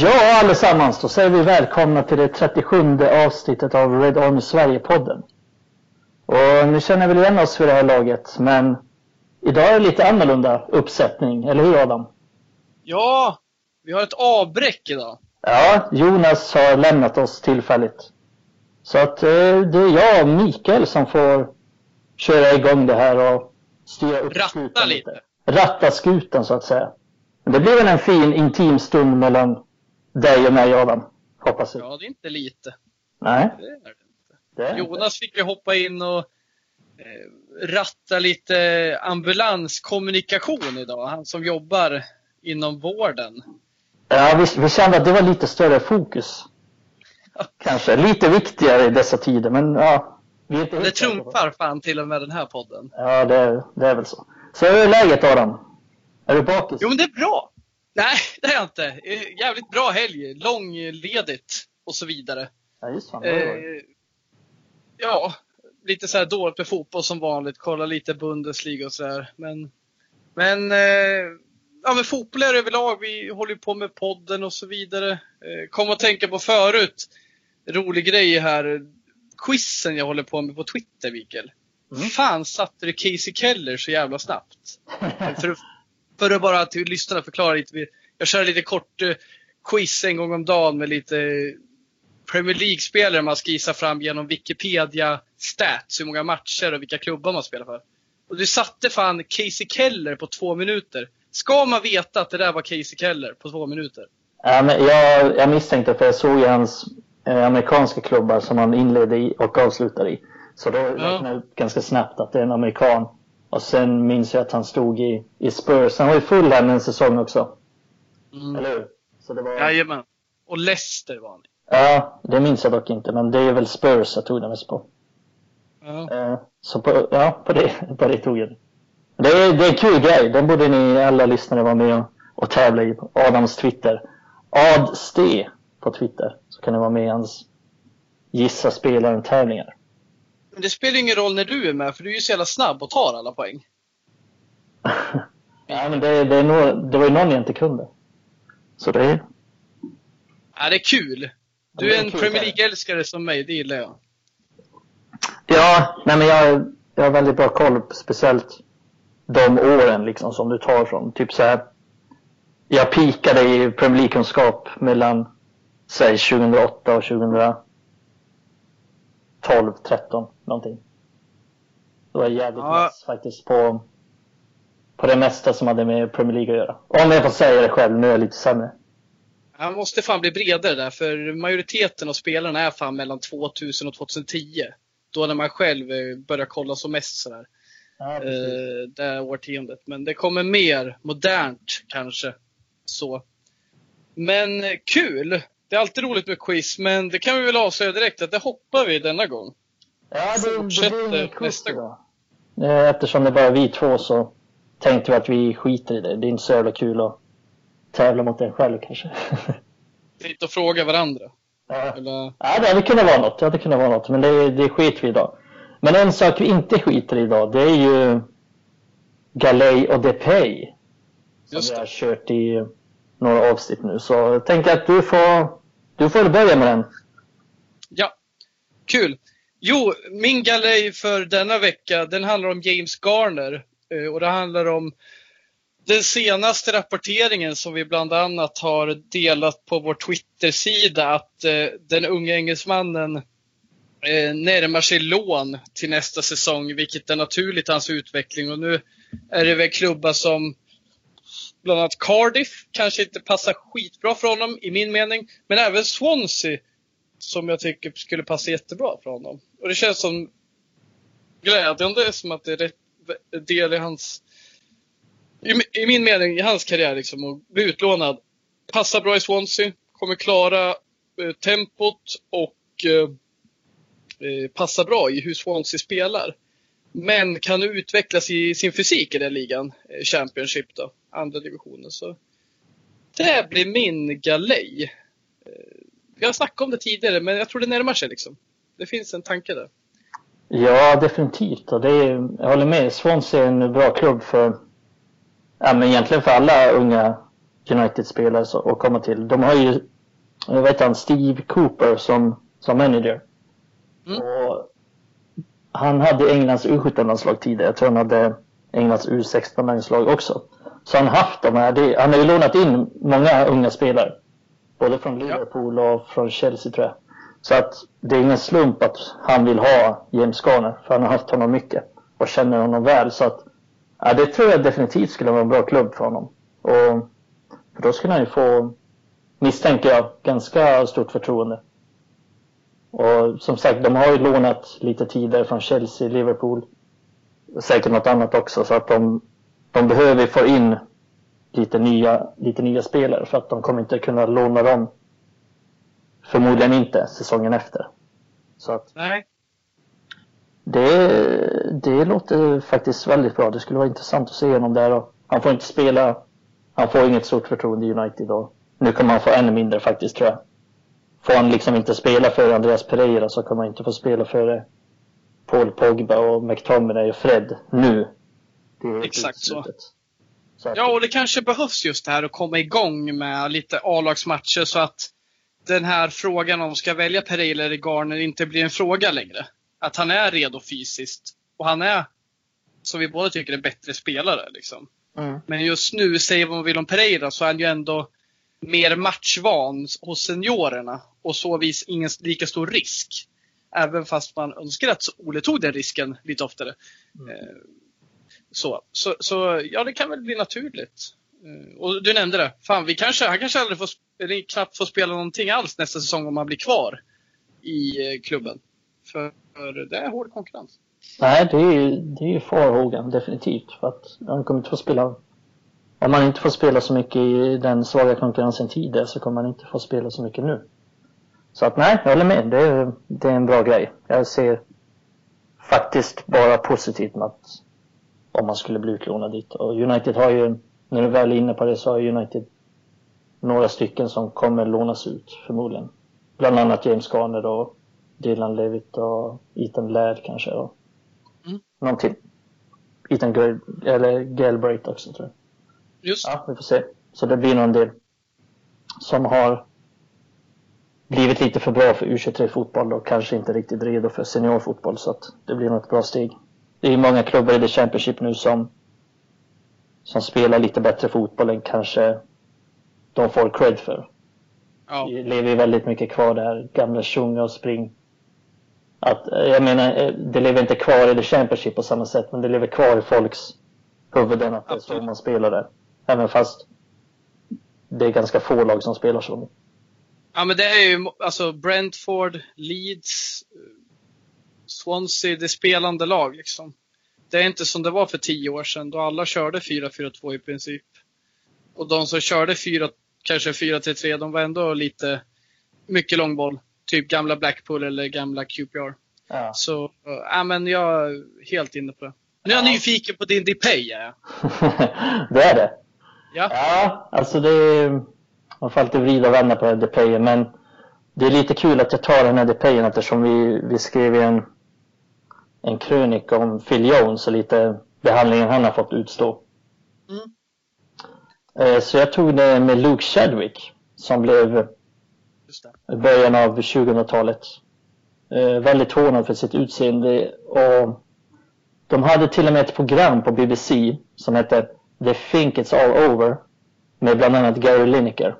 Ja, allesammans, då säger vi välkomna till det 37 avsnittet av Red Army Sverige-podden. Och nu känner vi igen oss vid det här laget, men idag är det lite annorlunda uppsättning, eller hur Adam? Ja, vi har ett avbräck idag. Ja, Jonas har lämnat oss tillfälligt. Så att eh, det är jag och Mikael som får köra igång det här och styra upp Ratta skutan lite. Ratta skutan så att säga. Det blir väl en fin intim stund mellan dig och mig Adam. Hoppas vi. Ja, det är inte lite. Nej, Det är det. inte. Jonas fick ju hoppa in och eh, ratta lite ambulanskommunikation idag. Han som jobbar inom vården. Ja, vi, vi kände att det var lite större fokus. Kanske. Lite viktigare i dessa tider, men ja. Vi inte Det trumpar fan till och med den här podden. Ja, det, det är väl så. Så hur är läget Adam? Är du bakis? Jo, men det är bra. Nej, det är jag inte. Eh, Jävligt bra helg. Långledigt och så vidare. Ja, just fan. Eh, ja, lite så här dåligt med fotboll som vanligt. Kolla lite Bundesliga och sådär. Men, men, eh, ja, men fotboll är överlag. Vi håller ju på med podden och så vidare. Eh, kom att tänka på förut. Rolig grej här. Quizen jag håller på med på Twitter, Mikael. Mm. Fan satte du Casey Keller så jävla snabbt? för, för att bara till lyssnarna förklara lite. Jag kör lite kort eh, quiz en gång om dagen med lite Premier League-spelare man ska gissa fram genom Wikipedia stats, hur många matcher och vilka klubbar man spelar för. Och du satte fan Casey Keller på två minuter. Ska man veta att det där var Casey Keller på två minuter? Ja, men jag, jag misstänkte för jag såg hans eh, amerikanska klubbar som han inledde i och avslutade i. Så då räknade jag ut ganska snabbt att det är en amerikan. Och sen minns jag att han stod i, i Spurs. Han var ju full här med en säsong också. Mm. Eller hur? Så det var... Jajamän. Och Leicester var han. Ja, det minns jag dock inte. Men det är väl Spurs jag tog det mest på. Ja. Eh, Så på, ja, på det, på det tog jag det. Det är, det är en kul grej. Den borde ni alla lyssnare vara med och, och tävla i. på Adams Twitter. Adste på Twitter. Så kan ni vara med i hans Gissa spelaren tävlingar. Men det spelar ju ingen roll när du är med, för du är ju så jävla snabb och tar alla poäng. ja, men det, det, är nog, det var ju någon jag inte kunde. Så det är... Ja, det är kul. Du är en Premier. League-älskare som mig, det gillar jag. Ja, nej men jag, jag har väldigt bra koll speciellt de åren liksom som du tar från. Typ så här. Jag pikade i Premier League-kunskap mellan säg 2008 och 2012, 13 någonting. Då var jävligt Ja. less faktiskt på, på det mesta som hade med Premier League att göra. Om jag får säga det själv, nu är jag lite sämre. Han måste fan bli bredare där, för majoriteten av spelarna är fan mellan 2000 och 2010. Då när man själv eh, börjar kolla som mest sådär. Ja, Eh, det här årtiondet. Men det kommer mer modernt kanske. Så. Men eh, kul! Det är alltid roligt med quiz, men det kan vi väl avslöja direkt att det hoppar vi denna gång. Ja, det, det blir inget quiz nästa idag. Eh, Eftersom det bara är vi två så tänkte vi att vi skiter i det. Det är inte så jävla kul att tävla mot en själv kanske. Sitta och fråga varandra. ja. Eller, ja, det hade kunnat vara något. Det hade kunnat vara något. Men det, det skiter vi idag. Men en sak vi inte skiter i idag, det är ju Galej och Depay. Som vi har kört i några avsnitt nu. Så jag tänker att du får, du får börja med den. Ja, kul. Jo, min galej för denna vecka, den handlar om James Garner. Eh, och det handlar om den senaste rapporteringen som vi bland annat har delat på vår Twitter-sida att eh, den unga engelsmannen eh, närmar sig lån till nästa säsong, vilket är naturligt i hans utveckling. Och nu är det väl klubbar som bland annat Cardiff kanske inte passar skitbra för honom i min mening. Men även Swansea som jag tycker skulle passa jättebra för honom. Och det känns som glädjande, som att det är rätt del i hans, i, i min mening, i hans karriär liksom, att bli utlånad. Passar bra i Swansea, kommer klara eh, tempot och eh, eh passar bra i hur Swansea spelar. Men kan nu utvecklas i sin fysik i den ligan, eh, Championship då, andra divisionen. Så det blir min galej. Eh, vi har snackat om det tidigare, men jag tror det närmar sig liksom. Det finns en tanke där. Ja, definitivt. Och det är, jag håller med. Swansea är en bra klubb för, ja men egentligen för alla unga United-spelare att komma till. De har ju, jag vet han, Steve Cooper som, som manager. Mm. Och han hade Englands U17-landslag tidigare. Jag tror han hade Englands U16-landslag också. Så han har haft de här. Han har ju lånat in många unga spelare. Både från Liverpool och från Chelsea tror jag. Så att det är ingen slump att han vill ha James Garner. För han har haft honom mycket. Och känner honom väl. Så att ja, det tror jag definitivt skulle vara en bra klubb för honom. Och för då skulle han ju få, misstänker jag, ganska stort förtroende. Och som sagt, de har ju lånat lite tidigare från Chelsea, Liverpool. Säkert något annat också. Så att de, de behöver få in lite nya, lite nya spelare för att de kommer inte kunna låna dem. Förmodligen inte säsongen efter. Så att Nej. Det, det låter faktiskt väldigt bra. Det skulle vara intressant att se honom där. Han får inte spela. Han får inget stort förtroende i United. Och nu kommer han få ännu mindre faktiskt tror jag. Får han liksom inte spela för Andreas Pereira så kommer han inte få spela för Paul Pogba och McTominay och Fred nu. Exakt så. Så ja, och det kanske behövs just det här att komma igång med lite A-lagsmatcher så att den här frågan om ska välja Pereira eller Garner inte blir en fråga längre. Att han är redo fysiskt och han är, som vi båda tycker, en bättre spelare. Liksom. Mm. Men just nu, säger vad man vill om Pereira, så är han ju ändå mer matchvan hos seniorerna och så vis ingen lika stor risk. Även fast man önskar att Ole tog den risken lite oftare. Mm. Så, så, så, ja, det kan väl bli naturligt. Mm. Och du nämnde det. Fan, vi kanske, han kanske aldrig får, eller knappt får spela någonting alls nästa säsong om han blir kvar i eh, klubben. För, för det är hård konkurrens. Nej, det är ju, det är ju farhågan definitivt. För att han kommer inte få spela om man inte får spela så mycket i den svaga konkurrensen tidigare så kommer man inte få spela så mycket nu. Så att nej, jag håller med. Det är, det är en bra grej. Jag ser faktiskt bara positivt med att om man skulle bli utlånad dit. Och United har ju, när du väl är inne på det, så har United några stycken som kommer lånas ut förmodligen. Bland annat James Garner och Dylan Levitt och Ethan Ladd kanske. Och mm. Någon till. Ethan Gal eller Galbraith också tror jag. Just. Ja, vi får se. Så det blir nog en del som har blivit lite för bra för U23-fotboll och kanske inte riktigt redo för seniorfotboll. Så att det blir nog ett bra steg. Det är många klubbar i The Championship nu som, som spelar lite bättre fotboll än kanske de får cred för. Ja. Det lever ju väldigt mycket kvar där, gamla Tjunga och Spring. Att, jag menar, det lever inte kvar i The Championship på samma sätt, men det lever kvar i folks huvuden att det är så man spelar där. Även fast det är ganska få lag som spelar så. Ja men det är ju alltså Brentford, Leeds, Swansea, det är spelande lag liksom. Det är inte som det var för tio år sedan då alla körde 4-4-2 i princip. Och de som körde 4, kanske 4-3-3, de var ändå lite mycket långboll. Typ gamla Blackpool eller gamla QPR. Ja. Så, ja men jag är helt inne på det. Nu är jag ja. nyfiken på din Depay. Ja. det är det? Ja. Ja, alltså det är... Man får alltid vrida och vända på Depayen, men det är lite kul att jag tar den här Depayen eftersom vi, vi skrev en, en krönika om Phil Jones och lite behandlingen han har fått utstå. Mm. Eh, så jag tog det med Luke Chadwick som blev i början av 2000-talet. Eh, väldigt hånad för sitt utseende och de hade till och med ett program på BBC som hette They think it's all over med bland annat Gary Lineker.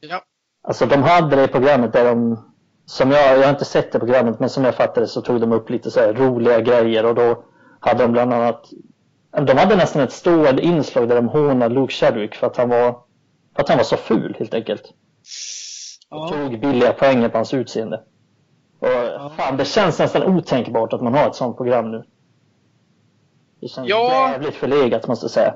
Ja. Alltså de hade det programmet där de, som jag, jag har inte sett det programmet, men som jag fattade så tog de upp lite så roliga grejer och då hade de bland annat, de hade nästan ett stående inslag där de hånade Luke Chadwick för att han var, för att han var så ful helt enkelt. Och ja. tog billiga poänger på hans utseende. Och ja. fan, det känns nästan otänkbart att man har ett sånt program nu. Det känns ja. jävligt förlegat måste jag säga.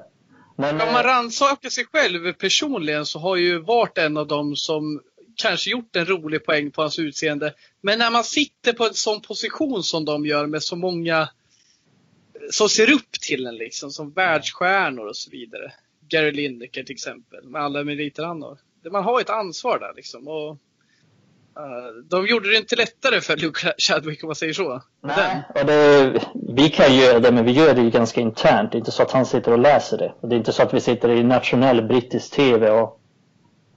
Men, om man eh, rannsakar sig själv personligen så har ju varit en av dem som kanske gjort en rolig poäng på hans utseende. Men när man sitter på en sån position som de gör med så många som ser upp till en liksom, som världsstjärnor och så vidare. Gary Lineker till exempel, med alla meriter han har. Man har ett ansvar där liksom. Och Eh, de gjorde det inte lättare för Luke Chadwick om man säger så. Nej, och det, vi kan göra det men vi gör det ju ganska internt. Det är inte så att han sitter och läser det. Och det är inte så att vi sitter i nationell brittisk TV och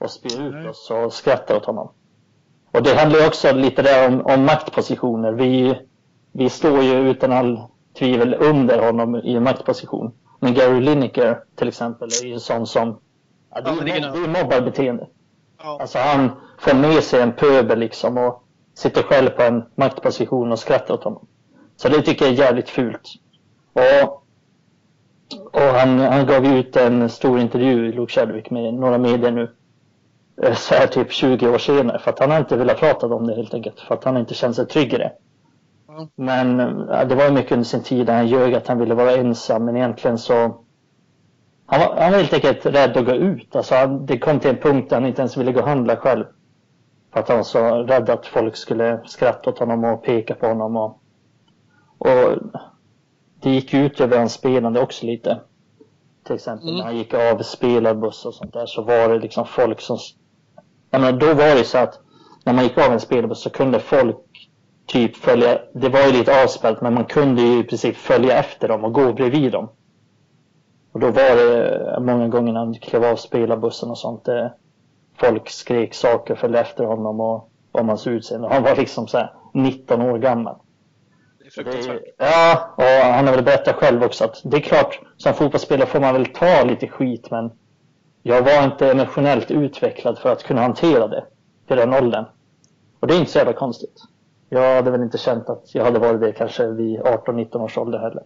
och spyr ut oss och skrattar åt honom. Och det handlar ju också lite där om, om maktpositioner. Vi, vi står ju utan all tvivel under honom i maktposition. Men Gary Lineker till exempel är ju en sån som, ja, det, är, det är mobbarbeteende. Ja. Alltså han får med sig en pöbel liksom och sitter själv på en maktposition och skrattar åt honom. Så det tycker jag är jävligt fult. Och, och han, han gav ut en stor intervju, Luke Chadwick, med några medier nu. Eh, så här typ 20 år senare. För att han har inte velat prata om det helt enkelt. För att han inte känner sig trygg i det. Mm. Men det var mycket under sin tid där han ljög att han ville vara ensam. Men egentligen så han var, han var helt enkelt rädd att gå ut. Alltså han, det kom till en punkt där han inte ens ville gå och handla själv. För att han var så rädd att folk skulle skratta åt honom och peka på honom. Och, och det gick ut över hans spelande också lite. Till exempel mm. när han gick av spelarbuss och sånt där så var det liksom folk som... Jag menar, då var det så att när man gick av en spelarbuss så kunde folk typ följa... Det var ju lite avspärrat men man kunde ju i princip följa efter dem och gå bredvid dem. Och då var det många gånger när han klev av spelarbussen och sånt. Det, folk skrek saker, följde efter honom och om hans utseende. Han var liksom så 19 år gammal. Det är fruktansvärt. ja, och han har väl berättat själv också att det är klart, som fotbollsspelare får man väl ta lite skit, men jag var inte emotionellt utvecklad för att kunna hantera det till den åldern. Och det är inte så jävla konstigt. Jag hade väl inte känt att jag hade varit det kanske vid 18-19 års ålder heller.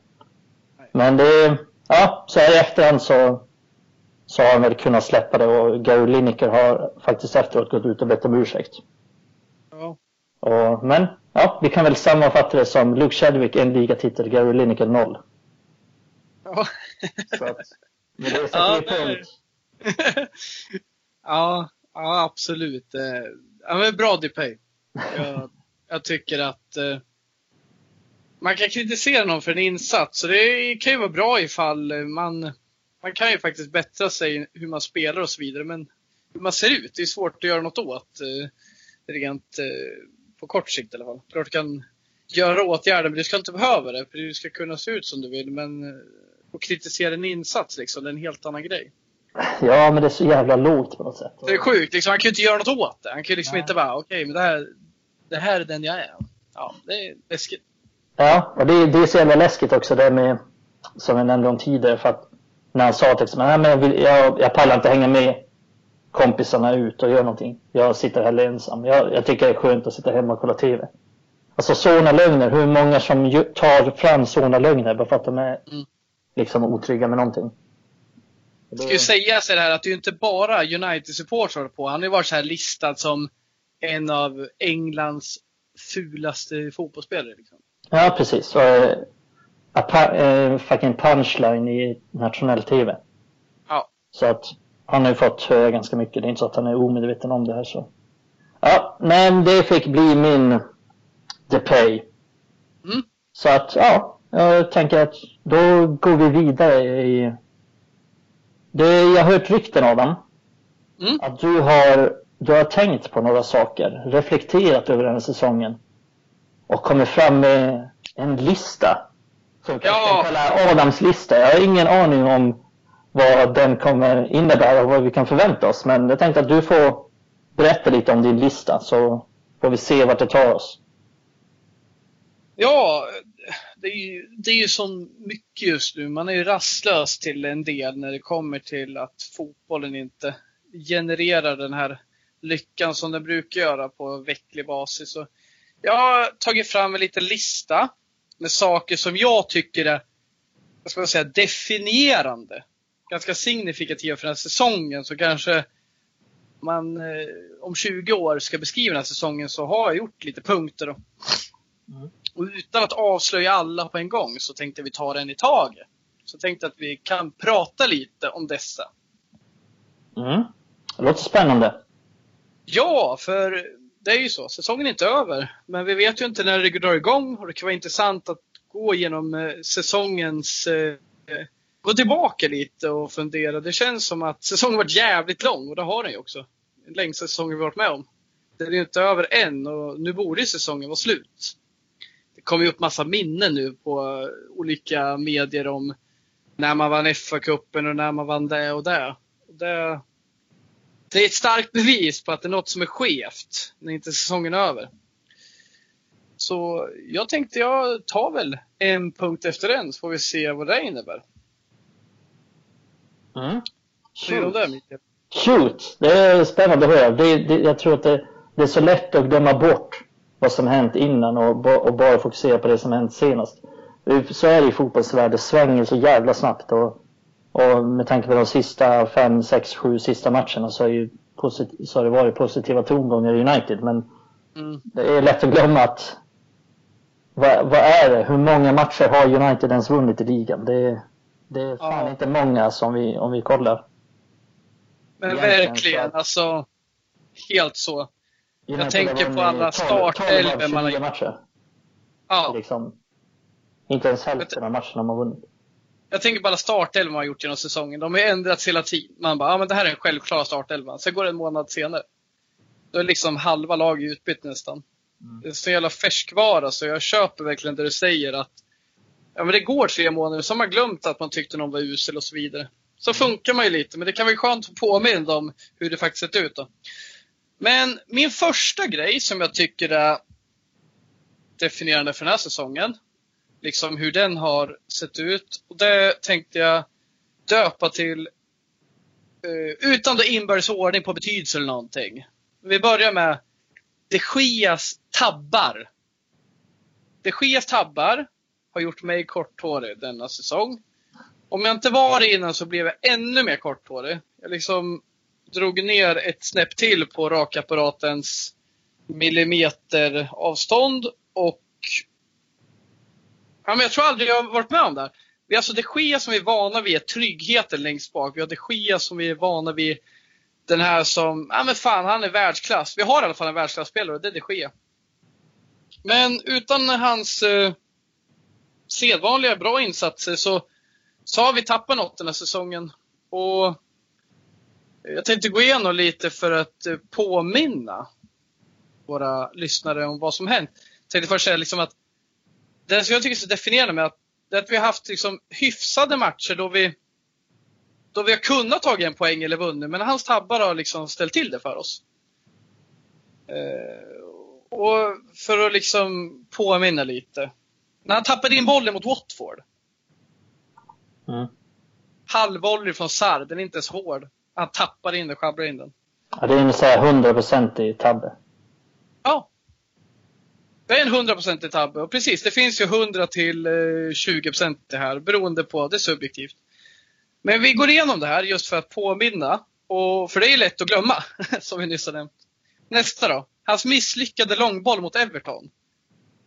Men det, ja, så här i efterhand så så har han väl kunnat släppa det och Gary Lineker har faktiskt efteråt gått ut och bett om ursäkt. Ja. Och, men ja, vi kan väl sammanfatta det som Luke Chadwick en ligatitel, Gary Lineker noll. Ja. så att, med det ja, punkt ja, ja, absolut. Eh, ja, men bra DePay. Jag, jag tycker att eh, man kan kritisera någon för en insats, så det kan ju vara bra ifall man man kan ju faktiskt bättra sig hur man spelar och så vidare, men hur man ser ut, det är svårt att göra något åt. Eh, rent eh, på kort sikt i alla fall. Klart du kan göra åtgärder, men du ska inte behöva det, för du ska kunna se ut som du vill. Men eh, att kritisera en insats, liksom, det är en helt annan grej. Ja, men det är så jävla lågt på något sätt. Det är sjukt, liksom, han kan ju inte göra något åt det. Han kan ju liksom Nej. inte bara, okej, okay, men det här, det här är den jag är. Ja, det är läskigt. Ja, och det, det är så jävla läskigt också det med, som jag nämnde om tidigare, för att när han sa till exempel, men jag, vill, jag, jag pallar inte hänga med kompisarna ut och göra någonting. Jag sitter hellre ensam. Jag, jag tycker det är skönt att sitta hemma och kolla TV. Alltså sådana lögner, hur många som tar fram sådana lögner bara för att de är mm. liksom otrygga med någonting. Det ska ju sägas här att det är inte bara United-supportrar på. Han har ju varit så här listad som en av Englands fulaste fotbollsspelare. Liksom. Ja, precis. Och, eh, uh, fucking punchline i nationell TV. Ja. Så att han har ju fått höra ganska mycket. Det är inte så att han är omedveten om det här så. Ja, men det fick bli min The Pay. Mm. Så att, ja, jag tänker att då går vi vidare i... Det, jag har hört rykten av dem. Mm. Att du har, du har tänkt på några saker, reflekterat över den här säsongen och kommit fram med en lista som ja. kallar Adams lista. Jag har ingen aning om vad den kommer innebära och vad vi kan förvänta oss. Men jag tänkte att du får berätta lite om din lista så får vi se vart det tar oss. Ja, det är ju, det är ju så mycket just nu. Man är ju rastlös till en del när det kommer till att fotbollen inte genererar den här lyckan som den brukar göra på vecklig basis. Så jag har tagit fram en liten lista med saker som jag tycker är vad ska man säga, definierande. Ganska signifikativa för den här säsongen. Så kanske man eh, om 20 år ska beskriva den här säsongen så har jag gjort lite punkter. Då. Mm. Och utan att avslöja alla på en gång så tänkte vi ta den i taget. Så tänkte att vi kan prata lite om dessa. Mm. Det låter spännande. Ja, för det är ju så. Säsongen är inte över. Men vi vet ju inte när det drar igång och det kan vara intressant att gå igenom eh, säsongens eh, gå tillbaka lite och fundera. Det känns som att säsongen varit jävligt lång och det har den ju också. Den längsta säsongen vi varit med om. Den är ju inte över än och nu borde säsongen vara slut. Kommer ju upp massa minnen nu på olika medier om när man vann FA-cupen och när man vann det och det. Det det är ett starkt bevis på att det är något som är skevt när inte säsongen är över. Så jag tänkte jag tar väl en punkt efter en så får vi se vad det innebär. Mm. Mikael? Shoot! Det är spännande att höra. Det, det, jag tror att det, det, är så lätt att glömma bort vad som hänt innan och, och bara fokusera på det som hänt senast. Så är det i fotbollsvärlden. Det svänger så jävla snabbt. Och, och med tanke på de sista fem, sex, sju sista matcherna så, är så har det varit positiva tongångar i United. Men Mm. det är lätt att glömma att vad, vad är det? Hur många matcher har United ens vunnit i ligan? Det, det är fan Ja. inte många som vi, om vi kollar. Men Egentligen verkligen, så- alltså. Helt så. United tänker har på alla vunnit 12 12 av startelvor man har 29 matcher. Ja, Liksom, inte ens hälften av matcherna har vunnit. jag tänker på alla startelvor man har gjort genom säsongen. De har ändrats hela tiden. Man bara, ja men det här är en självklar startelva. Sen går det en månad senare. Då är liksom halva laget utbytt nästan. Mm. Det är så jävla färskvara så jag köper verkligen det du säger att ja, men det går tre månader så har man glömt att man tyckte någon var usel och så vidare. Så funkar man ju lite, men det kan vara skönt att påminna om hur det faktiskt sett ut. Då. Men min första grej som jag tycker är definierande för den här säsongen, liksom hur den har sett ut, och det tänkte jag döpa till eh, utan det inbördes ordning på betydelse eller någonting. Vi börjar med de Gias tabbar. De Gias tabbar har gjort mig korthårig denna säsong. Om jag inte var det innan så blev jag ännu mer korthårig. Jag liksom drog ner ett snäpp till på rakapparatens millimeteravstånd och ja, men jag tror aldrig jag har varit med om det här. Vi har alltså de sker som vi är vana vid är tryggheten längst bak. Vi har de sker som vi är vana vid den här som, ja men fan han är världsklass. Vi har i alla fall en världsklasspelare och det är de Gea. Men utan hans eh, sedvanliga bra insatser så, så har vi tappat något den här säsongen. Och jag tänkte gå igenom lite för att eh, påminna våra lyssnare om vad som hänt. Jag tänkte först säga liksom att det som jag tycker är så definierande med att, att vi har haft liksom hyfsade matcher då vi då vi har kunnat ta en poäng eller vunnit, men hans tabbar har liksom ställt till det för oss. Eh, och för att liksom påminna lite. När han tappade in bollen mot Watford. Mm. Halvvolley från Sarr, den är inte ens hård. Han tappar in den, sjabblar in den. Ja, det är en så här 100% i tabbe. Ja. Det är en 100% tabbe. Och precis, det finns ju 100 till eh, 20% det här, beroende på, det är subjektivt. Men vi går igenom det här just för att påminna, och för det är lätt att glömma, som vi nyss har nämnt. Nästa då. Hans misslyckade långboll mot Everton.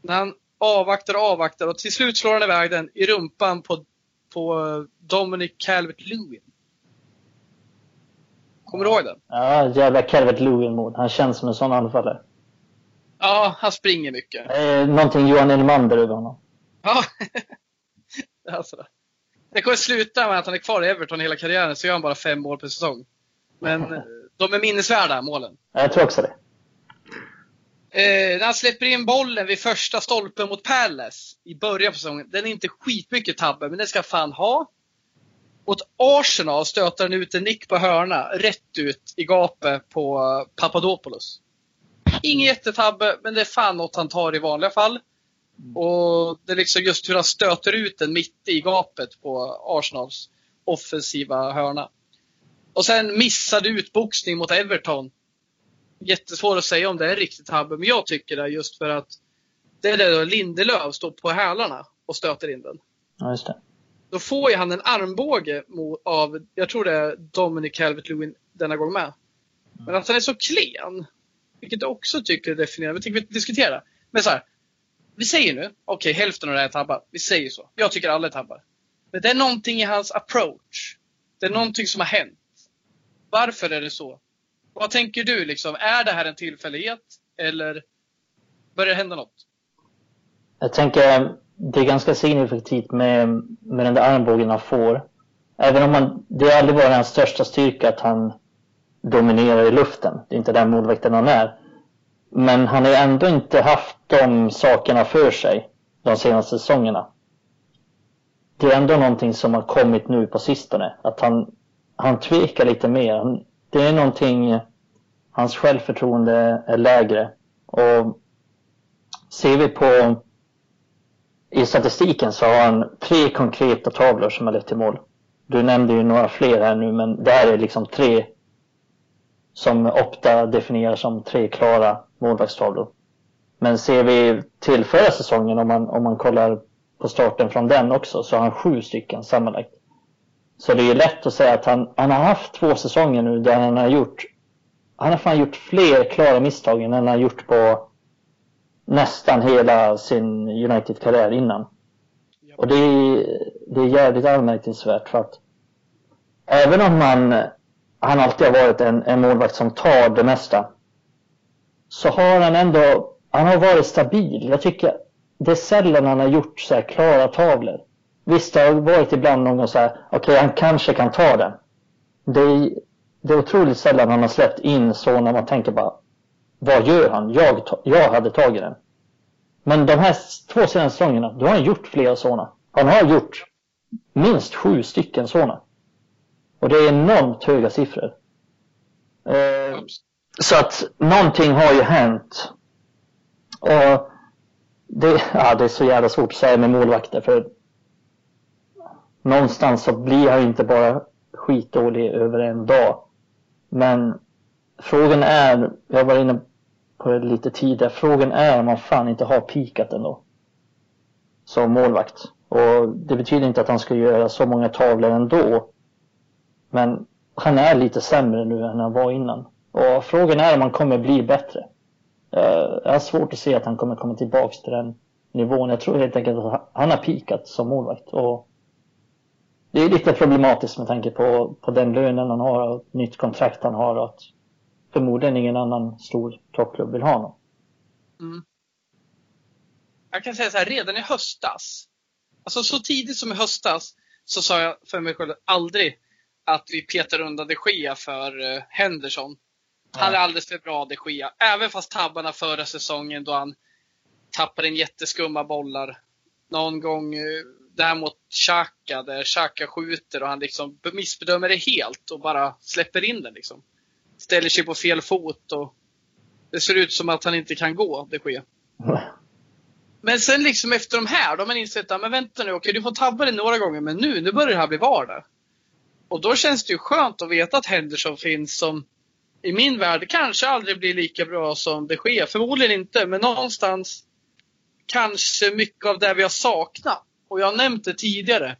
När han avvaktar och avvaktar och till slut slår han iväg den i rumpan på, på eh, Dominic Calvert-Lewin. Kommer du ihåg den? Ja, jävla Calvert Lewin mot. Han känns som en sån anfallare. Ja, han springer mycket. Eh, någonting Johan Elmander över honom. Ja. alltså. Det kommer sluta med att han är kvar i Everton hela karriären, så gör han bara fem mål per säsong. Men eh, de är minnesvärda, målen. Ja, Jag tror också det. Eh, när han släpper in bollen vid första stolpen mot Palace i början på säsongen. Den är inte skitmycket tabbe, men den ska fan ha. Mot Arsenal stöter han ut en nick på hörna, rätt ut i gapet på eh, Papadopoulos. Ingen jättetabbe, men det är fan något han tar i vanliga fall. Och det är liksom just hur han stöter ut den mitt i gapet på Arsenals offensiva hörna. Och sen missade utboxning mot Everton. Jättesvårt att säga om det är riktigt tabbe, men jag tycker det just för att det är där Lindelöf står på hälarna och stöter in den. Ja, just det. Då får ju han en armbåge mot, av, jag tror det är Dominic Calvert-Lewin denna gång med. Men att han är så klen, vilket jag också tycker är definierande. Vi tänker vi diskutera. Men så här, vi säger nu, okej hälften av det här är tabbar. Vi säger så. Jag tycker alla är tabbar. Men det är någonting i hans approach. Det är någonting som har hänt. Varför är det så? Vad tänker du liksom? Är det här en tillfällighet? Eller börjar det hända något? Jag tänker det är ganska signifikativt med, med den där armbågen han får. Även om han, det har aldrig varit hans största styrka att han dominerar i luften. Det är inte den målvakten han är. Men han har ändå inte haft de sakerna för sig de senaste säsongerna. Det är ändå någonting som har kommit nu på sistone. Att han, han tvekar lite mer. Det är någonting, hans självförtroende är lägre. Och ser vi på i statistiken så har han tre konkreta tavlor som har lett till mål. Du nämnde ju några fler här nu, men det här är liksom tre som Opta definierar som tre klara målvaktstavlor. Men ser vi till förra säsongen, om man, om man kollar på starten från den också, så har han sju stycken sammanlagt. Så det är lätt att säga att han, han har haft två säsonger nu där han har gjort han har fan gjort fler klara misstag än han har gjort på nästan hela sin United-karriär innan. Och det är, det är jävligt anmärkningsvärt för att även om man, han alltid har varit en, en målvakt som tar det mesta så har han ändå, han har varit stabil. Jag tycker det är sällan han har gjort så här klara tavlor. Visst, det har varit ibland någon så här, okej okay, han kanske kan ta den. Det är, det är otroligt sällan han har släppt in så när man tänker bara, vad gör han? Jag, jag hade tagit den. Men de här två senaste säsongerna, då har han gjort flera sådana. Han har gjort minst sju stycken sådana. Och det är enormt höga siffror. Eh, så att någonting har ju hänt. Och det, ja, det är så jävla svårt att säga med målvakter för någonstans så blir han inte bara skitdålig över en dag. Men frågan är, jag var inne på lite tidigare, frågan är om han fan inte har pikat ändå. Som målvakt. Och det betyder inte att han ska göra så många tavlor ändå. Men han är lite sämre nu än han var innan. Och frågan är om han kommer bli bättre. Eh, jag har svårt att se att han kommer komma tillbaks till den nivån. Jag tror helt enkelt att han har pikat som målvakt. Och det är lite problematiskt med tanke på, på den lönen han har och nytt kontrakt han har och att förmodligen ingen annan stor toppklubb vill ha honom. Mm. Jag kan säga så här, redan i höstas, alltså så tidigt som i höstas, så sa jag för mig själv aldrig att vi petar undan de Gea för uh, Henderson. Han är alldeles för bra de Gea. Även fast tabbarna förra säsongen då han tappade in jätteskumma bollar. Någon gång uh, det här mot Xhaka där Xhaka skjuter och han liksom missbedömer det helt och bara släpper in den liksom. Ställer sig på fel fot och det ser ut som att han inte kan gå, det sker. Men sen liksom efter de här, då har man insett att men vänta nu, okej du får tabba dig några gånger men nu, nu börjar det här bli vardag. Och då känns det ju skönt att veta att Henderson finns som i min värld kanske aldrig blir lika bra som det sker. Förmodligen inte, men någonstans kanske mycket av det vi har saknat. Och jag har nämnt det tidigare.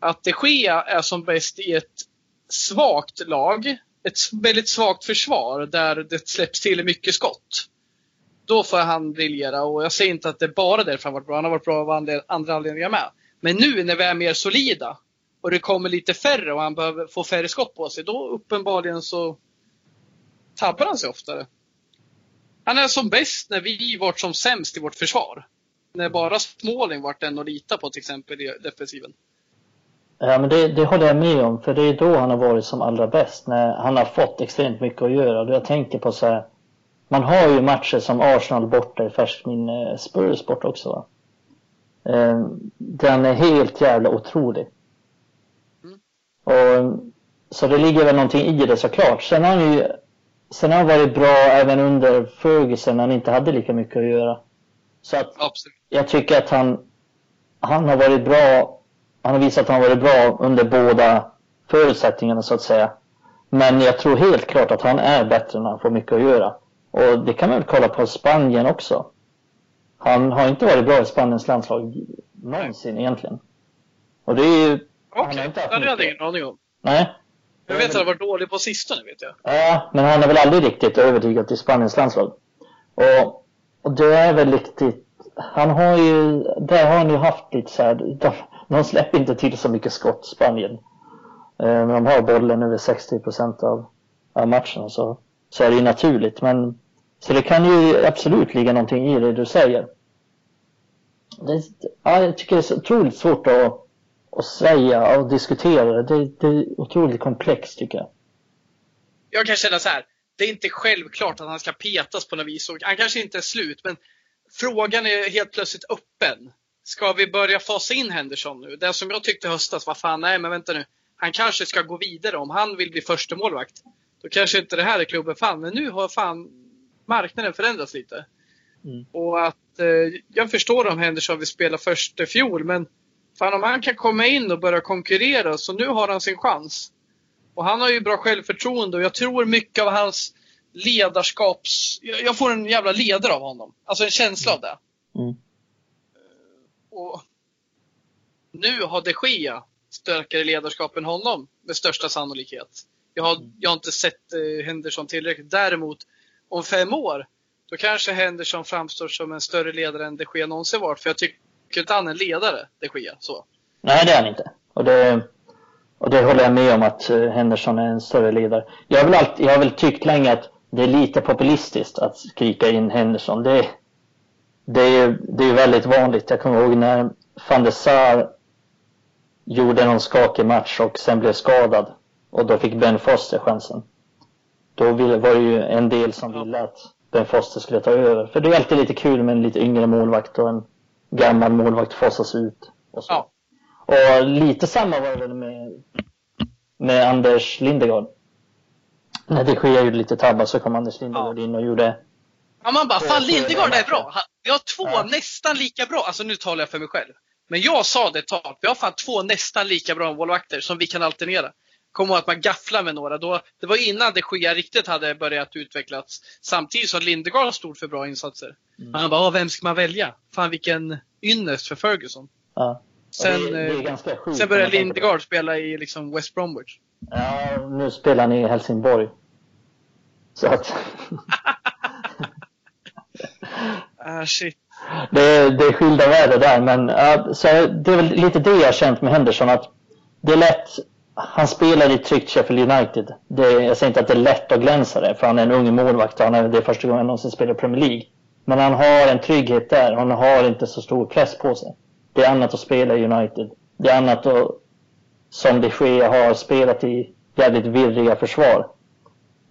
Att de Gea är som bäst i ett svagt lag. Ett väldigt svagt försvar där det släpps till mycket skott. Då får han briljera och jag säger inte att det är bara därför han varit bra. Han har varit bra av andra anledningar med. Men nu när vi är mer solida och det kommer lite färre och han behöver få färre skott på sig. Då uppenbarligen så tabbar han sig oftare. Han är som bäst när vi varit som sämst i vårt försvar när bara Småling varit den att lita på till exempel i defensiven. Ja, men det, det håller jag med om, för det är då han har varit som allra bäst, när han har fått extremt mycket att göra. Jag tänker på så här, man har ju matcher som Arsenal borta i färskt minne, Spurs borta också va? Eh, den är helt jävla otrolig. Mm. Och, så det ligger väl någonting i det såklart. Sen har han ju sen har han varit bra även under Ferguson när han inte hade lika mycket att göra. Så att Absolut. jag tycker att han, han har varit bra. Han har visat att han har varit bra under båda förutsättningarna så att säga. Men jag tror helt klart att han är bättre när han får mycket att göra. Och det kan man väl kolla på Spanien också. Han har inte varit bra i Spaniens landslag någonsin egentligen. Och det är ju... Okej, okay. det hade jag ingen aning om. Nej. Jag vet att han har varit dålig på sistone, vet jag. Ja, men han har väl aldrig riktigt övertygat i Spaniens landslag. Och och det är väl riktigt, han har ju, där har han ju haft lite så här, de, de släpper inte till så mycket skott, Spanien. Eh, men de har bollen över 60 procent av, av matchen så, så är det ju naturligt. Men, så det kan ju absolut ligga någonting i det du säger. Det, ja, jag tycker det är så otroligt svårt att, att säga och diskutera. Det, det är otroligt komplext tycker jag. Jag kan känna så här det är inte självklart att han ska petas på något vis. Han kanske inte är slut, men frågan är helt plötsligt öppen. Ska vi börja fasa in Henderson nu? Det som jag tyckte höstas var fan, nej men vänta nu. Han kanske ska gå vidare om han vill bli första målvakt. då kanske inte det här är klubben fan. Men nu har fan marknaden förändrats lite. Mm. Och att eh, jag förstår om Henderson vill spela första fjol, men fan om han kan komma in och börja konkurrera, så nu har han sin chans. Och han har ju bra självförtroende och jag tror mycket av hans ledarskaps... Jag får en jävla ledare av honom. Alltså en känsla av det. Mm. Och nu har de Gia starkare ledarskap än honom med största sannolikhet. Jag har, jag har inte sett eh, Henderson tillräckligt. Däremot om fem år, då kanske Henderson framstår som en större ledare än de Gea någonsin varit. För jag tycker inte han är en ledare, de Gea. Så. Nej, det är han inte. Och det, och det håller jag med om att eh, Henderson är en större ledare. Jag har väl, alltid, jag har väl tyckt länge att det är lite populistiskt att skrika in Henderson. Det, det är det är väldigt vanligt. Jag kommer ihåg när van der Sar gjorde någon skakig match och sen blev skadad. Och då fick Ben Foster chansen. Då var det ju en del som ville att Ben Foster skulle ta över. För det är alltid lite kul med en lite yngre målvakt och en gammal målvakt fasas ut. Och, så. Ja. och lite samma var det väl med, med Anders Lindegård. När det sker gjorde lite tabbar så kom Anders Lindegård ja. in och gjorde Ja, man bara, fan Lindegård är bra. Vi har två ja. nästan lika bra, alltså nu talar jag för mig själv. Men jag sa det ett tag, vi har fan två nästan lika bra målvakter som vi kan alternera. Kom ihåg att man gafflar med några. Då, det var innan det Gea riktigt hade börjat utvecklas. Samtidigt som Lindegård stod för bra insatser. Mm. Man bara, vem ska man välja? Fan vilken ynnest för Ferguson. Ja. Sen, eh, sen började Lindegård spela i liksom West Bromwich. Ja, nu spelar han i Helsingborg. Så att... ah, shit. Det, det är skilda världar där, men uh, så det är väl lite det jag har känt med Henderson. att Det är lätt, han spelar i tryggt Sheffield United. Det, jag säger inte att det är lätt att glänsa det, för han är en ung målvakt och han är, det är första gången han någonsin spelar i Premier League. Men han har en trygghet där, han har inte så stor press på sig. Det är annat att spela i United. Det är annat att, som det sker, har spelat i jävligt virriga försvar.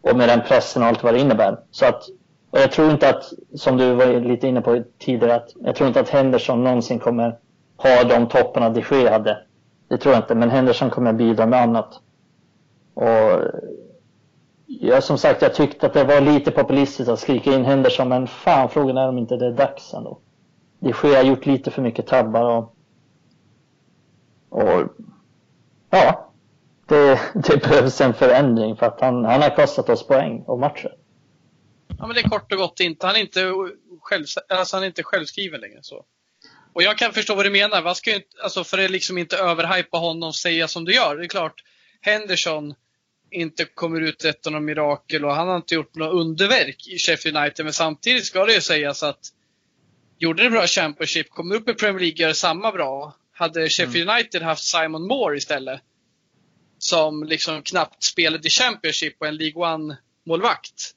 Och med den pressen och allt vad det innebär. Så att och jag tror inte att, som du var lite inne på tidigare, att jag tror inte att Henderson någonsin kommer ha de topparna de Gea hade. Det tror jag inte, men Henderson kommer bidra med annat. Och jag, som sagt, jag tyckte att det var lite populistiskt att skrika in Henderson, men fan frågan är om inte det är dags ändå. De Gea har gjort lite för mycket tabbar och, och ja, det, det behövs en förändring för att han, han har kostat oss poäng och matcher. Ja, men det är kort och gott inte. Han är inte, själv, alltså han är inte självskriven längre. Så. Och jag kan förstå vad du menar. Man ska inte, alltså för att liksom inte överhypa honom säga som du gör. Det är klart, Henderson inte kommer ut efter något mirakel och han har inte gjort något underverk i Sheffield United. Men samtidigt ska det ju sägas att gjorde det bra Championship, kommer upp i Premier League, gör samma bra. Hade Sheffield mm. United haft Simon Moore istället, som liksom knappt spelade i Championship och en League One-målvakt,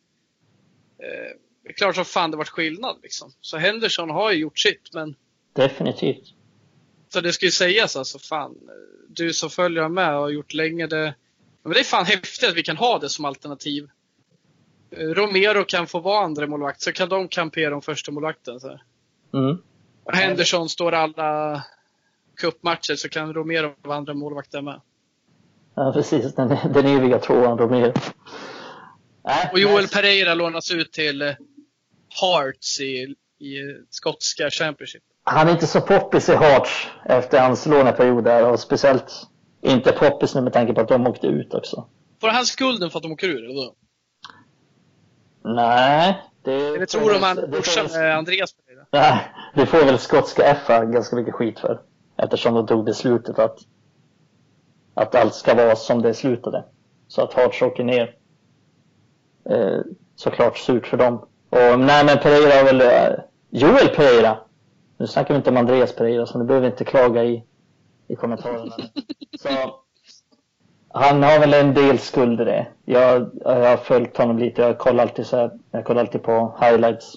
Eh, det är klart som fan det varit skillnad liksom. Så Henderson har ju gjort sitt, men... Definitivt. Så det ska ju sägas alltså, fan. Du som följer med och har gjort länge, det... Men det är fan häftigt att vi kan ha det som alternativ. Eh, Romero kan få vara andra målvakt så kan de kampera om första målvakten. Så. Mm. Henderson står alla cupmatcher så kan Romero vara andra målvakt där med. Ja, precis. Den, den eviga tvåan Romero. Och Joel Pereira lånas ut till eh, Hearts i, i skotska Championship. Han är inte så poppis i Hearts efter hans låneperiod där och speciellt inte poppis nu med tanke på att de åkte ut också. Får han skulden för att de åker ur eller då? Nej. Det, eller tror de han med Andreas Pereira? Nej, det får väl skotska FA ganska mycket skit för. Eftersom de tog beslutet att, att allt ska vara som det slutade. Så att Hearts åker ner eh, såklart surt för dem. Och nej men Pereira har väl, eh, Joel Pereira. Nu snackar vi inte om Andreas Pereira så nu behöver vi inte klaga i, i kommentarerna. så, han har väl en del skuld i det. Jag, jag har följt honom lite. Jag kollar alltid, så här, jag kollar alltid på highlights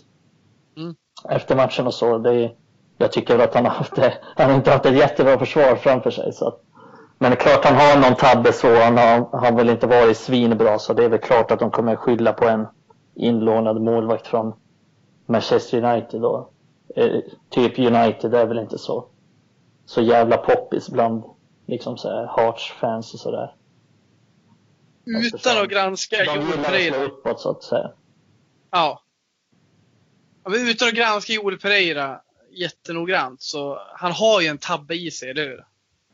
mm. efter matchen och så. Det, jag tycker att han har haft det. Han har inte haft ett jättebra försvar framför sig. Så att, men det är klart han har någon tabbe så. Han har, har väl inte varit svinbra så det är väl klart att de kommer skylla på en inlånad målvakt från Manchester United då. Eh, typ United är väl inte så, så jävla poppis bland liksom så här Hearts fans och sådär. utan att granska De Joel Pereira. uppåt så att säga. Ja. utan att granska Joel Pereira jättenoggrant så han har ju en tabbe i sig, eller hur?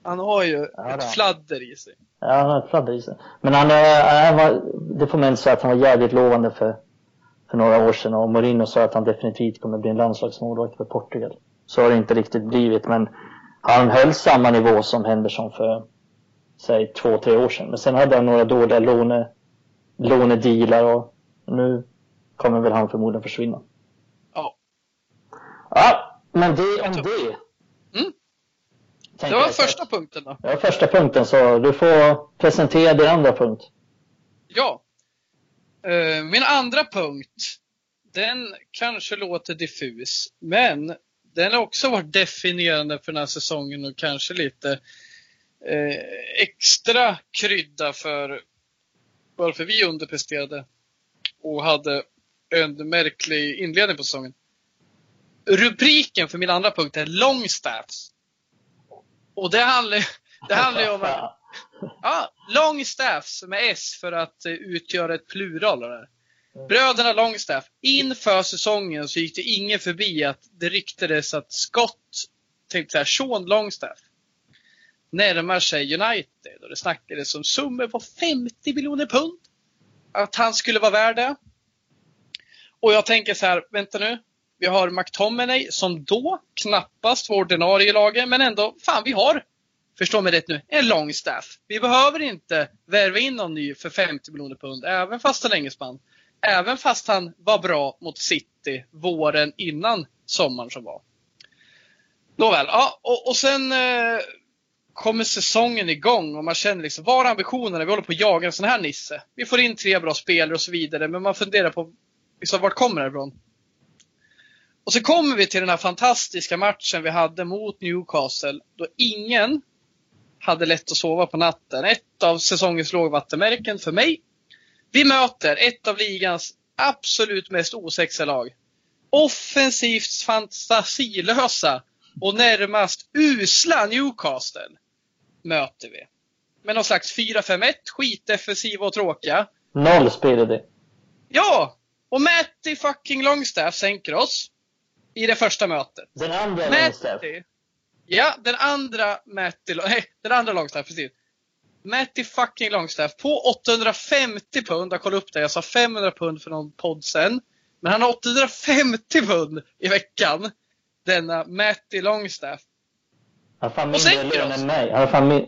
Han har ju Ja, ett fladder i sig. Ja, han har ett fladder i sig. Men han, är, han var, det får man inte säga att han var jävligt lovande för, för några år sedan och Mourinho sa att han definitivt kommer bli en landslagsmålvakt för Portugal. Så har det inte riktigt blivit men han höll samma nivå som Henderson för säg två, tre år sedan. Men sen hade han några dåliga låne, lånedealar och nu kommer väl han förmodligen försvinna. Ja. Ja, men det om det. Det var första punkten då. Ja, första punkten så du får presentera din andra punkt. Ja. Eh, min andra punkt, den kanske låter diffus, men den har också varit definierande för den här säsongen och kanske lite eh, extra krydda för varför vi underpresterade och hade en märklig inledning på säsongen. Rubriken för min andra punkt är Longstaffs. Och det handlar, det handlar ju om att Ja, Longstaffs med S för att eh, utgöra ett plural här. Bröderna Longstaff. Inför säsongen så gick det ingen förbi att det ryktades att Scott, tänkte så här, Sean Longstaff, närmar sig United och det snackades om summor på 50 miljoner pund. Att han skulle vara värd det. Och jag tänker så här, vänta nu. Vi har McTominay som då knappast var ordinarie i laget, men ändå, fan vi har förstå mig rätt nu, en lång staff. Vi behöver inte värva in någon ny för 50 miljoner pund, även fast han är engelsman. Även fast han var bra mot City våren innan sommaren som var. Nåväl, ja, och, och sen eh, kommer säsongen igång och man känner liksom, var är ambitionerna? Vi håller på att jaga en sån här nisse. Vi får in tre bra spelare och så vidare, men man funderar på liksom, vart kommer det ifrån? Och så kommer vi till den här fantastiska matchen vi hade mot Newcastle, då ingen hade lätt att sova på natten. Ett av säsongens lågvattenmärken för mig. Vi möter ett av ligans absolut mest osexiga lag. Offensivt fantasilösa och närmast usla Newcastle möter vi. Med någon slags 4-5-1, skitdefensiva och tråkiga. Noll spelar det. Ja! Och Matty fucking Longstaff sänker oss. I det första mötet. Den andra Longstaff. Ja, den andra Matty, nej, den andra Longstaff, precis. Matty fucking Longstaff på 850 pund. Jag kollade upp det. Jag sa 500 pund för någon podd sen. Men han har 850 pund i veckan. Denna Matty Longstaff. Han har fan mindre lön än mig. Han har fan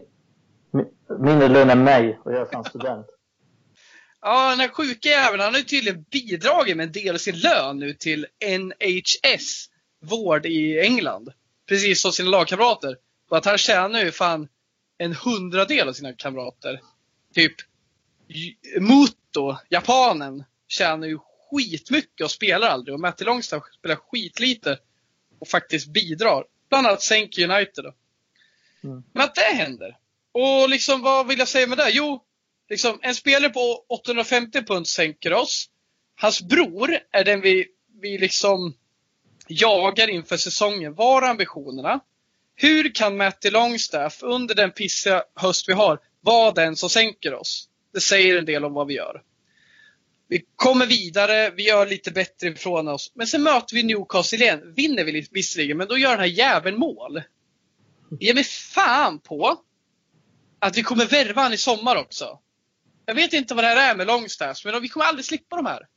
mindre lön än mig och jag är fan student. Ja, den här sjuka jäveln, han har ju tydligen bidragit med en del av sin lön nu till NHS vård i England. Precis som sina lagkamrater. Och att han tjänar ju fan en hundradel av sina kamrater. Typ Muto, japanen, tjänar ju skitmycket och spelar aldrig. Och Matti Longstaff spelar skitlite och faktiskt bidrar. Bland annat sänker United då. Mm. Men att det händer. Och liksom vad vill jag säga med det? Jo, liksom en spelare på 850 pund sänker oss. Hans bror är den vi, vi liksom jagar inför säsongen. Var är ambitionerna? Hur kan Matty Longstaff under den pissiga höst vi har vara den som sänker oss? Det säger en del om vad vi gör. Vi kommer vidare, vi gör lite bättre ifrån oss. Men sen möter vi Newcastle igen. Vinner vi visserligen, men då gör den här jäveln mål. Ge mig fan på att vi kommer värva han i sommar också. Jag vet inte vad det här är med Longstaffs, men vi kommer aldrig slippa de här.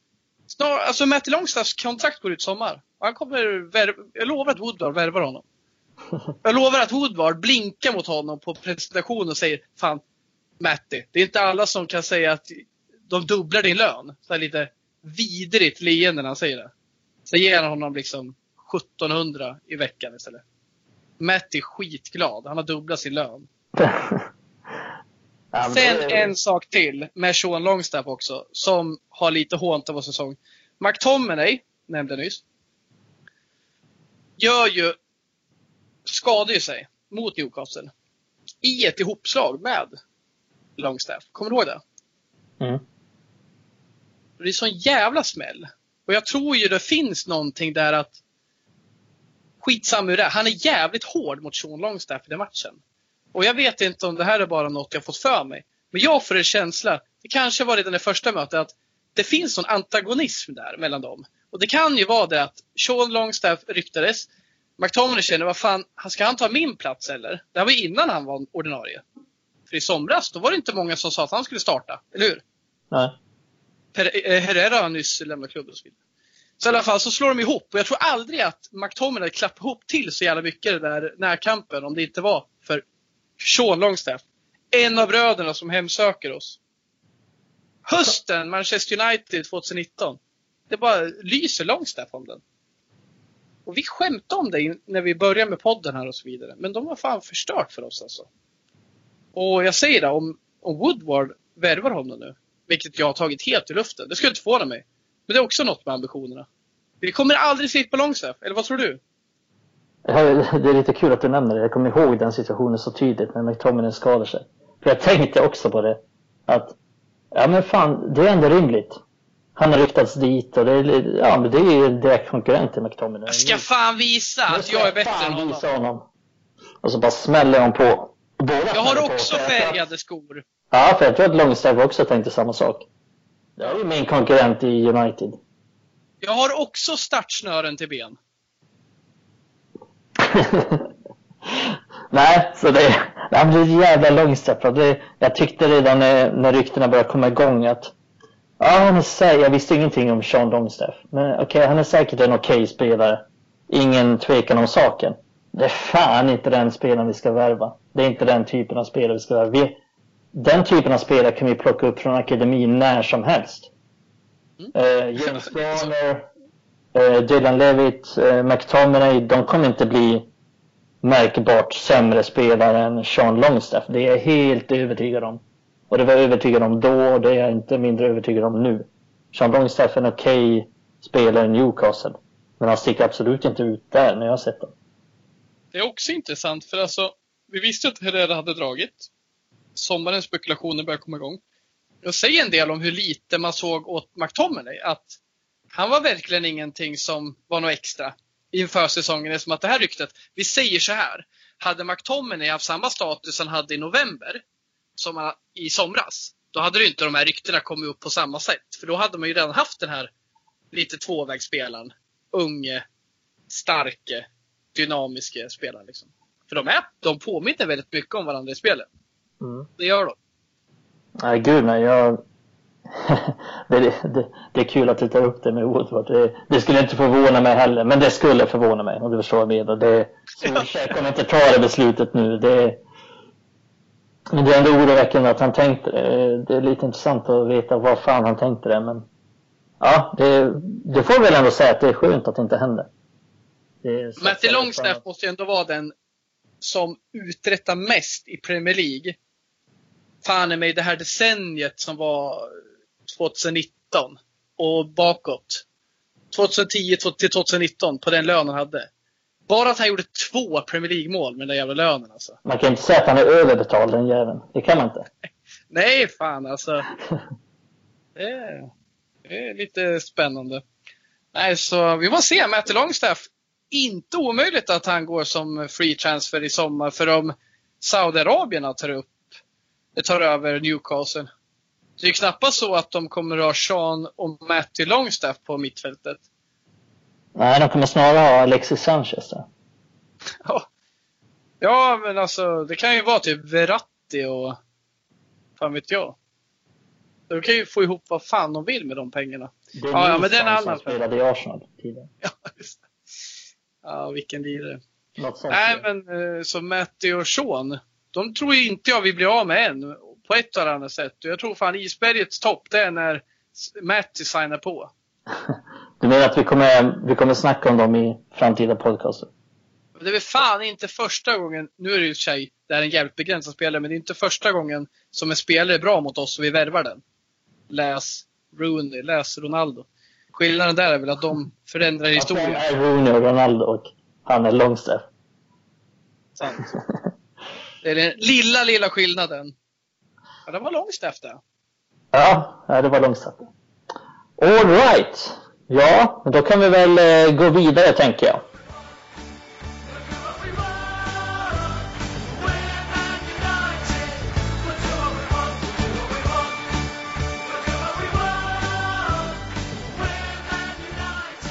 Snar, alltså Matti Longstaffs kontrakt går ut sommar. Han kommer jag lovar att Woodward värvar honom. Jag lovar att Woodward blinkar mot honom på presentation och säger Fan, Matti, det är inte alla som kan säga att de dubblar din lön. Så här lite vidrigt leende när han säger det. Så ger han honom liksom 1700 i veckan istället. Matti är skitglad. Han har dubblat sin lön. Ja, Sen en sak till med Sean Longstaff också, som har lite hånt av vår säsong. McTominay, nämnde nyss, gör ju, skadar ju sig mot Newcastle i ett ihopslag med Longstaff. Kommer du ihåg det? Mm. Det är sån jävla smäll. Och jag tror ju det finns någonting där att skitsamma hur det är. Han är jävligt hård mot Sean Longstaff i den matchen. Och jag vet inte om det här är bara något jag fått för mig. Men jag får en känsla det kanske var redan i första mötet, att det finns någon antagonism där mellan dem. Och det kan ju vara det att Sean Longstaff ryktades. McTominay känner, vad fan, ska han ta min plats eller? Det här var innan han var ordinarie. För i somras, då var det inte många som sa att han skulle starta, eller hur? Nej. Per, eh, Herrera har nyss lämnat klubben och så vidare. Så i alla fall så slår de ihop och jag tror aldrig att McTominay klappade ihop till så jävla mycket den där närkampen om det inte var för Sean Longstaff. En av bröderna som hemsöker oss. Hösten Manchester United 2019. Det bara lyser Longstaff om den. Och vi skämtade om det när vi började med podden här och så vidare. Men de har fan förstört för oss alltså. Och jag säger det, om, om Woodward värvar honom nu, vilket jag har tagit helt i luften, det skulle inte förvåna mig. Men det är också något med ambitionerna. Vi kommer aldrig slippa Longstaff, eller vad tror du? Det är lite kul att du nämner det. Jag kommer ihåg den situationen så tydligt när McTominay skadar sig. För jag tänkte också på det. Att, ja men fan, det är ändå rimligt. Han har ryktats dit och det är, ja, men det är ju direkt konkurrent till McTominay. Jag ska fan visa att jag är bättre än honom. Visa honom. Och så bara smäller de på. Båda jag har också på, färgade skor. Ja, för jag tror att Longstaff också tänkte samma sak. Det är ju min konkurrent i United. Jag har också startsnören till ben. Nej, så det, det blir jävla Longstaff. Det, jag tyckte redan när, när ryktena började komma igång att Ja, han är säker. Jag visste ingenting om Sean Longstaff. Men okej, okay, han är säkert en okej okay spelare. Ingen tvekan om saken. Det är fan inte den spelaren vi ska värva. Det är inte den typen av spelare vi ska värva. Vi, den typen av spelare kan vi plocka upp från akademin när som helst. Mm. Uh, James Garner, Eh, Dylan Levitt, eh, McTominay, de kommer inte bli märkbart sämre spelare än Sean Longstaff. Det är jag helt övertygad om. Och det var jag övertygad om då och det är jag inte mindre övertygad om nu. Sean Longstaff är en okej okay spelare i Newcastle. Men han sticker absolut inte ut där när jag har sett dem. Det är också intressant för alltså, vi visste att Herrera hade dragit. Sommarens spekulationer började komma igång. Jag säger en del om hur lite man såg åt McTominay. Att han var verkligen ingenting som var något extra inför säsongen. Det är som att det här ryktet, vi säger så här. Hade McTominay haft samma status han hade i november som i somras, då hade ju inte de här ryktena kommit upp på samma sätt. För då hade man ju redan haft den här lite tvåvägsspelaren. Unge, starke, dynamiske spelaren. Liksom. För de, är, de påminner väldigt mycket om varandra i spelet. Mm. Det gör de. Nej, gud nej. Jag... det, det, det, är kul att du tar upp det med Woodward. Det, det, skulle inte förvåna mig heller, men det skulle förvåna mig om du förstår vad jag menar. Det, jag kommer inte ta det beslutet nu. Det, men det är ändå oroväckande att han tänkte det. Det är lite intressant att veta vad fan han tänkte det. Men ja, det, det får väl ändå säga att det är skönt att det inte hände. Matty Longstaff måste ju ändå vara den som uträttar mest i Premier League. Fan i mig det här decenniet som var 2019 och bakåt. 2010 till 2019 på den lönen han hade. Bara att han gjorde två Premier League-mål med den där jävla lönen alltså. Man kan inte säga att han är överbetald den jäveln. Det kan man inte. Nej, fan alltså. Det är, det är lite spännande. Nej, så vi får se. Matt Longstaff. Inte omöjligt att han går som free transfer i sommar för om Saudiarabien tar upp, tar över Newcastle. Det är knappast så att de kommer att ha Sean och Matty Longstaff på mittfältet. Nej, de kommer snarare ha Alexis Sanchez där. Ja. ja, men alltså det kan ju vara typ Verratti och fan vet jag. De kan ju få ihop vad fan de vill med de pengarna. Det är ja, ja, men det är en annan som spelade i Arsenal tidigare. Ja, just det. Ja, vilken lirare. Nej, men eh, så Matti och Sean, de tror inte jag vi blir av med än. På ett eller annat sätt. Jag tror fan isbergets topp, det är när Matti signar på. Du menar att vi kommer, vi kommer snacka om dem i framtida podcaster? Det är väl fan inte första gången, nu är det ju sig, det är en jävligt begränsad spelare, men det är inte första gången som en spelare är bra mot oss och vi värvar den. Läs Rooney, läs Ronaldo. Skillnaden där är väl att de förändrar historien. Ja, är Rooney och Ronaldo och han är Longstaff. Sant. Det är den lilla, lilla skillnaden. Ja, det var långt efter. Ja, det var Långstaff. All right. Ja, då kan vi väl eh, gå vidare tänker jag.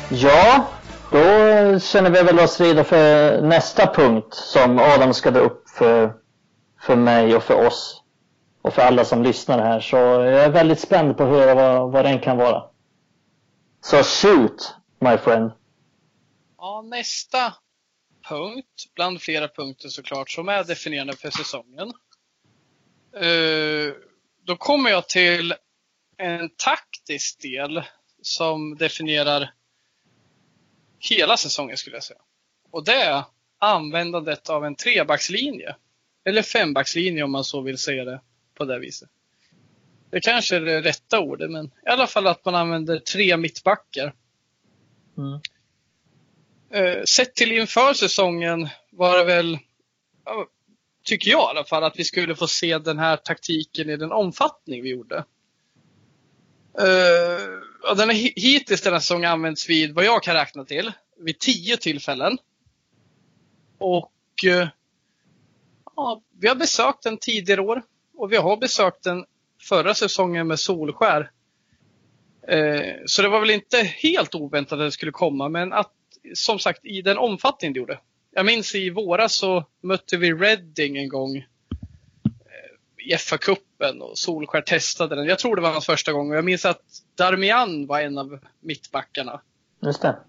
Ja, då känner vi väl oss redo för nästa punkt som Adam ska dra upp för, för mig och för oss och för alla som lyssnar här. Så jag är väldigt spänd på att höra vad, vad den kan vara. Så shoot, my friend. Ja, nästa punkt, bland flera punkter såklart, som är definierande för säsongen. Uh, då kommer jag till en taktisk del som definierar hela säsongen skulle jag säga. Och det är användandet av en trebackslinje. Eller fembackslinje om man så vill säga det på det viset. Det kanske är det rätta ordet, men i alla fall att man använder tre mittbackar. Mm. Eh, sett till inför säsongen var det väl, tycker jag i alla fall, att vi skulle få se den här taktiken i den omfattning vi gjorde. Uh, den har hittills denna säsong använts vid, vad jag kan räkna till, vid tio tillfällen. Och uh, ja, vi har besökt den tidigare år och vi har besökt den förra säsongen med Solskär. Uh, så det var väl inte helt oväntat att det skulle komma, men att som sagt i den omfattning det gjorde. Jag minns i våras så mötte vi Reading en gång i FA-cupen och Solskär testade den. Jag tror det var hans första gång och jag minns att Darmian var en av mittbackarna. Just det.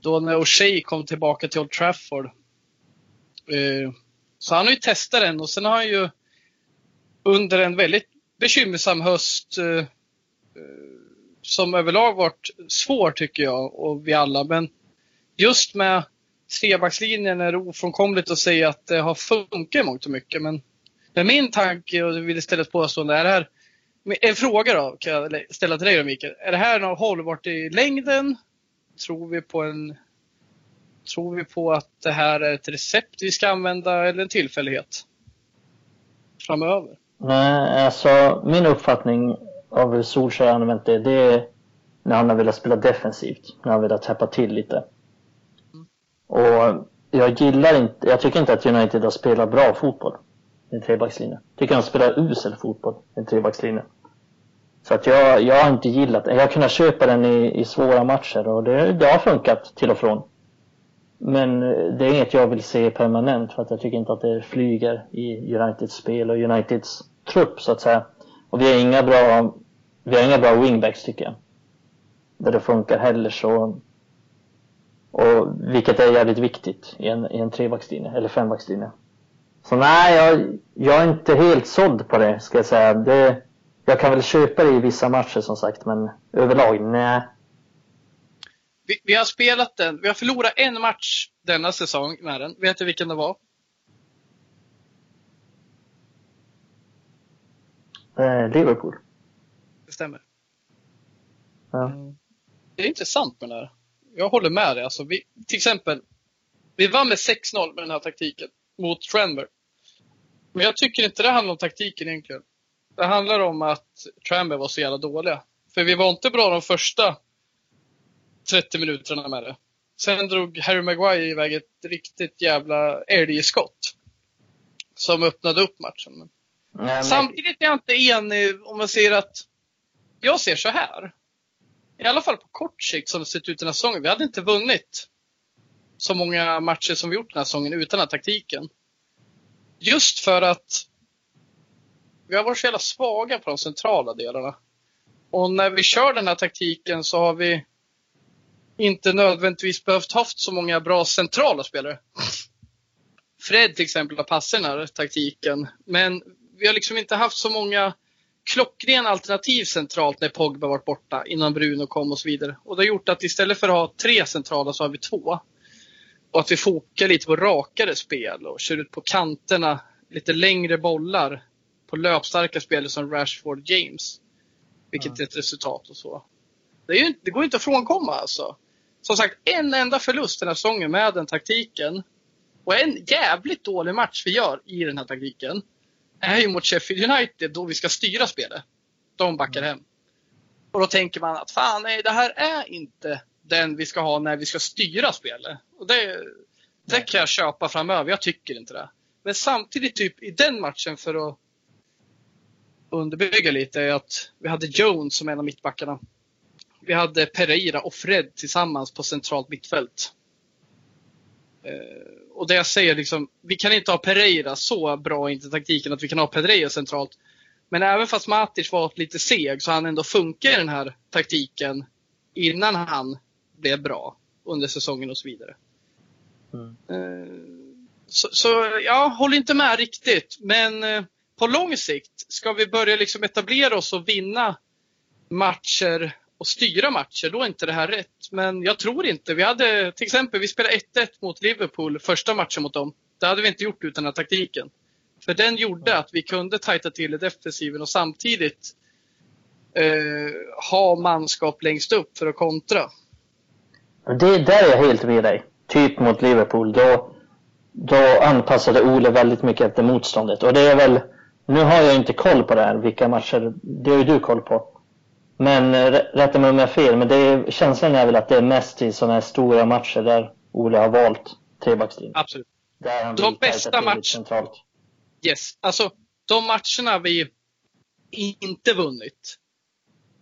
Då när O'Shea kom tillbaka till Old Trafford. Eh, så han har ju testat den och sen har han ju under en väldigt bekymmersam höst eh, eh, som överlag varit svår tycker jag och vi alla. Men just med trebackslinjen är det ofrånkomligt att säga att det har funkat i mångt och mycket. Men men min tanke, och vill ställa ett påstående, är det här en fråga då, kan jag ställa till dig Mikael. Är det här något hållbart i längden? Tror vi på en Tror vi på att det här är ett recept vi ska använda eller en tillfällighet? Framöver? Nej, alltså min uppfattning av hur Solskjaer använt det, det är när han har velat spela defensivt. När han har velat täppa till lite. Mm. Och jag gillar inte, jag tycker inte att United har spelat bra fotboll en trebackslinje. Tycker han spelar usel fotboll, en trebackslinje. Så att jag, jag har inte gillat det. Jag har kunnat köpa den i, i svåra matcher och det, det har funkat till och från. Men eh, det är inget jag vill se permanent för att jag tycker inte att det flyger i Uniteds spel och Uniteds trupp så att säga. Och vi har inga bra, vi har inga bra wingbacks tycker jag. Där det funkar heller så. Och vilket är jävligt viktigt i en, i en trebackslinje eller fembackslinje. Så nej, jag, jag är inte helt såld på det ska jag säga. Det, jag kan väl köpa det i vissa matcher som sagt, men överlag nej. Vi, vi, har spelat den. Vi har förlorat en match denna säsong med den. Vet du vilken det var? Eh, Liverpool. Det stämmer. Ja. Det är intressant med det här. Jag håller med dig. Alltså, vi, till exempel, vi vann med 6-0 med den här taktiken mot Tranmere. Men jag tycker inte det handlar om taktiken egentligen. Det handlar om att Tranberg var så jävla dåliga. För vi var inte bra de första 30 minuterna med det. Sen drog Harry Maguire iväg ett riktigt jävla älgskott. Som öppnade upp matchen. Nej, men... Samtidigt är jag inte enig om man säger att jag ser så här. I alla fall på kort sikt som det sett ut den här säsongen. Vi hade inte vunnit så många matcher som vi gjort den här säsongen utan den här taktiken. Just för att vi har varit så jävla svaga på de centrala delarna. Och när vi kör den här taktiken så har vi inte nödvändigtvis behövt haft så många bra centrala spelare. Fred till exempel har passat den här taktiken. Men vi har liksom inte haft så många klockrena alternativ centralt när Pogba varit borta innan Bruno kom och så vidare. Och det har gjort att istället för att ha tre centrala så har vi två. Och att vi fokar lite på rakare spel och kör ut på kanterna lite längre bollar på löpstarka spelare som Rashford James. Vilket är ett resultat och så. Det, är ju, det går inte att frånkomma alltså. Som sagt, en enda förlust den här säsongen med den taktiken. Och en jävligt dålig match vi gör i den här taktiken. Är ju mot Sheffield United då vi ska styra spelet. De backar mm. hem. Och då tänker man att fan nej, det här är inte den vi ska ha när vi ska styra spelet. Och det, det kan jag köpa framöver. Jag tycker inte det. Men samtidigt typ i den matchen för att underbygga lite är att vi hade Jones som en av mittbackarna. Vi hade Pereira och Fred tillsammans på centralt mittfält. Och det jag säger liksom, vi kan inte ha Pereira så bra inte taktiken att vi kan ha Pereira centralt. Men även fast Matic var lite seg så han ändå funkar i den här taktiken innan han blev bra under säsongen och så vidare. Mm. Så, så jag håller inte med riktigt. Men eh, på lång sikt, ska vi börja liksom etablera oss och vinna matcher och styra matcher, då är inte det här rätt. Men jag tror inte. Vi hade till exempel, vi spelade 1-1 mot Liverpool första matchen mot dem. Det hade vi inte gjort utan den här taktiken. För den gjorde att vi kunde tajta till i defensiven och samtidigt eh, ha manskap längst upp för att kontra. Det, där är jag helt med dig. Typ mot Liverpool. Då, då anpassade Ole väldigt mycket efter motståndet. Och det är väl, nu har jag inte koll på det här, vilka matcher, det har ju du koll på. Men eh, rätta mig om jag har fel, men det är, känslan är väl att det är mest i sådana här stora matcher där Ole har valt trebackslinjen. Absolut. De bästa matcherna. Yes, alltså de matcherna vi inte vunnit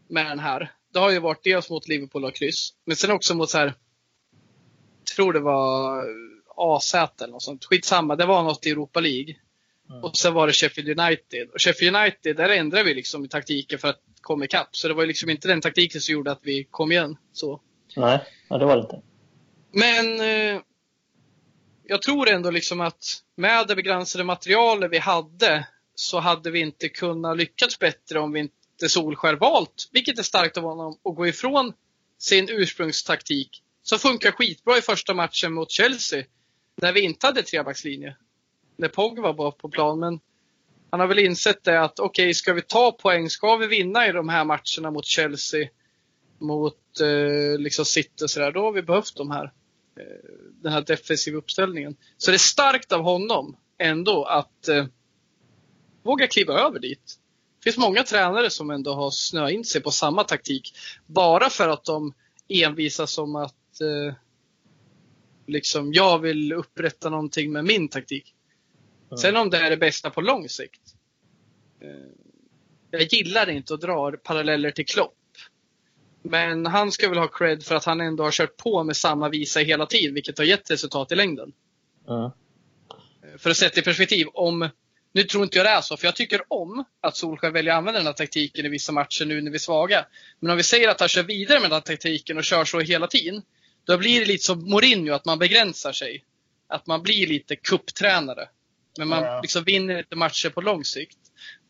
med den här. Det har ju varit dels mot Liverpool och kryss, men sen också mot så här. Tror det var AZ eller något sånt. Skitsamma, det var något i Europa League. Mm. Och sen var det Sheffield United. Och Sheffield United, där ändrade vi liksom i taktiken för att komma ikapp. Så det var liksom inte den taktiken som gjorde att vi kom igen. Så. Nej, ja, det var det inte. Men eh, jag tror ändå liksom att med det begränsade materialet vi hade så hade vi inte kunnat lyckats bättre om vi inte Solskär valt, vilket är starkt av honom, att gå ifrån sin ursprungstaktik som funkar skitbra i första matchen mot Chelsea. När vi inte hade trebackslinje. När Pogba var på plan. Men han har väl insett det att okej, okay, ska vi ta poäng, ska vi vinna i de här matcherna mot Chelsea, mot eh, liksom City och sådär, då har vi behövt de här Eh, den här defensiva uppställningen. Så det är starkt av honom ändå att eh, våga kliva över dit. Det finns många tränare som ändå har snöat in sig på samma taktik. Bara för att de envisas som att eh, liksom, jag vill upprätta någonting med min taktik. Sen om det är det bästa på lång sikt. Eh, jag gillar inte att dra paralleller till Klopp. Men han ska väl ha cred för att han ändå har kört på med samma visa hela tiden, vilket har gett resultat i längden. Mm. För att sätta i perspektiv, om, nu tror inte jag det är så, för jag tycker om att Solskjaer väljer att använda den här taktiken i vissa matcher nu när vi är svaga. Men om vi säger att han kör vidare med den här taktiken och kör så hela tiden, då blir det lite som Mourinho, att man begränsar sig. Att man blir lite kupptränare. Men man ja. liksom vinner inte matcher på lång sikt.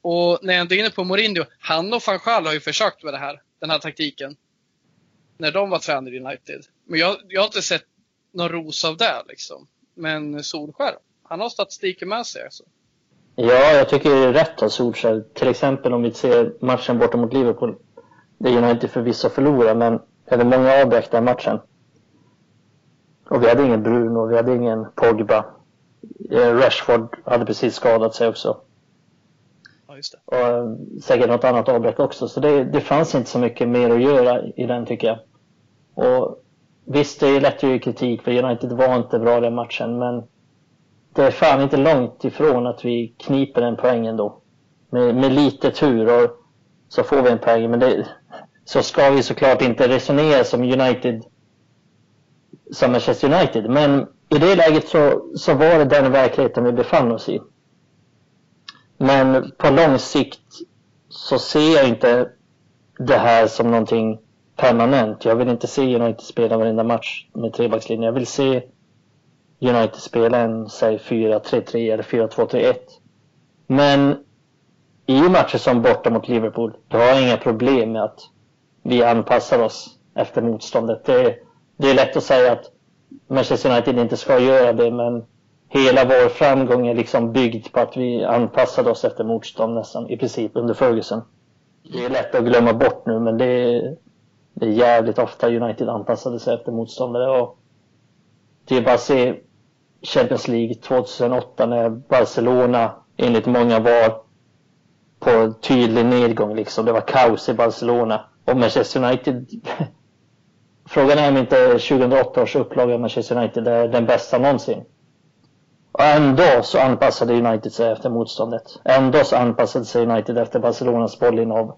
Och när jag ändå är inne på Mourinho, han och van Gaal har ju försökt med det här, den här taktiken när de var tränare i United. Men jag, jag har inte sett någon ros av det liksom. Men Solskär, han har statistiken med sig alltså. Ja, jag tycker det är rätt av Solskär. Till exempel om vi ser matchen borta mot Liverpool. Det är United förvisso förlora, men det är många avbräck den matchen. Och vi hade ingen Bruno, vi hade ingen Pogba. Eh, Rashford hade precis skadat sig också. Ja, just det. Och eh, säkert något annat avbräck också. Så det, det fanns inte så mycket mer att göra i den tycker jag. Och visst, det är lätt att ge kritik för United var inte bra den matchen, men det är fan inte långt ifrån att vi kniper en poäng ändå. Med, med lite tur och så får vi en poäng. Men det, så ska vi såklart inte resonera som United som Manchester United. Men i det läget så, så var det den verkligheten vi befann oss i. Men på lång sikt så ser jag inte det här som någonting permanent. Jag vill inte se United spela varenda match med trebackslinjen. Jag vill se United spela en, säg 4-3-3 eller 4-2-3-1. Men i matcher som borta mot Liverpool, då har jag inga problem med att vi anpassar oss efter motståndet. Det, det är lätt att säga att Manchester United inte ska göra det, men hela vår framgång är liksom byggd på att vi anpassade oss efter motstånd nästan i princip under Ferguson. Det är lätt att glömma bort nu men det är, det är jävligt ofta United anpassade sig efter motståndare. Och det är bara att se Champions League 2008 när Barcelona enligt många var på tydlig nedgång liksom. Det var kaos i Barcelona. Och Manchester United Frågan är om inte 2008 års upplaga av Manchester United är den bästa någonsin. Och ändå så anpassade United sig efter motståndet. Ändå så anpassade sig United efter Barcelonas bollinnehav.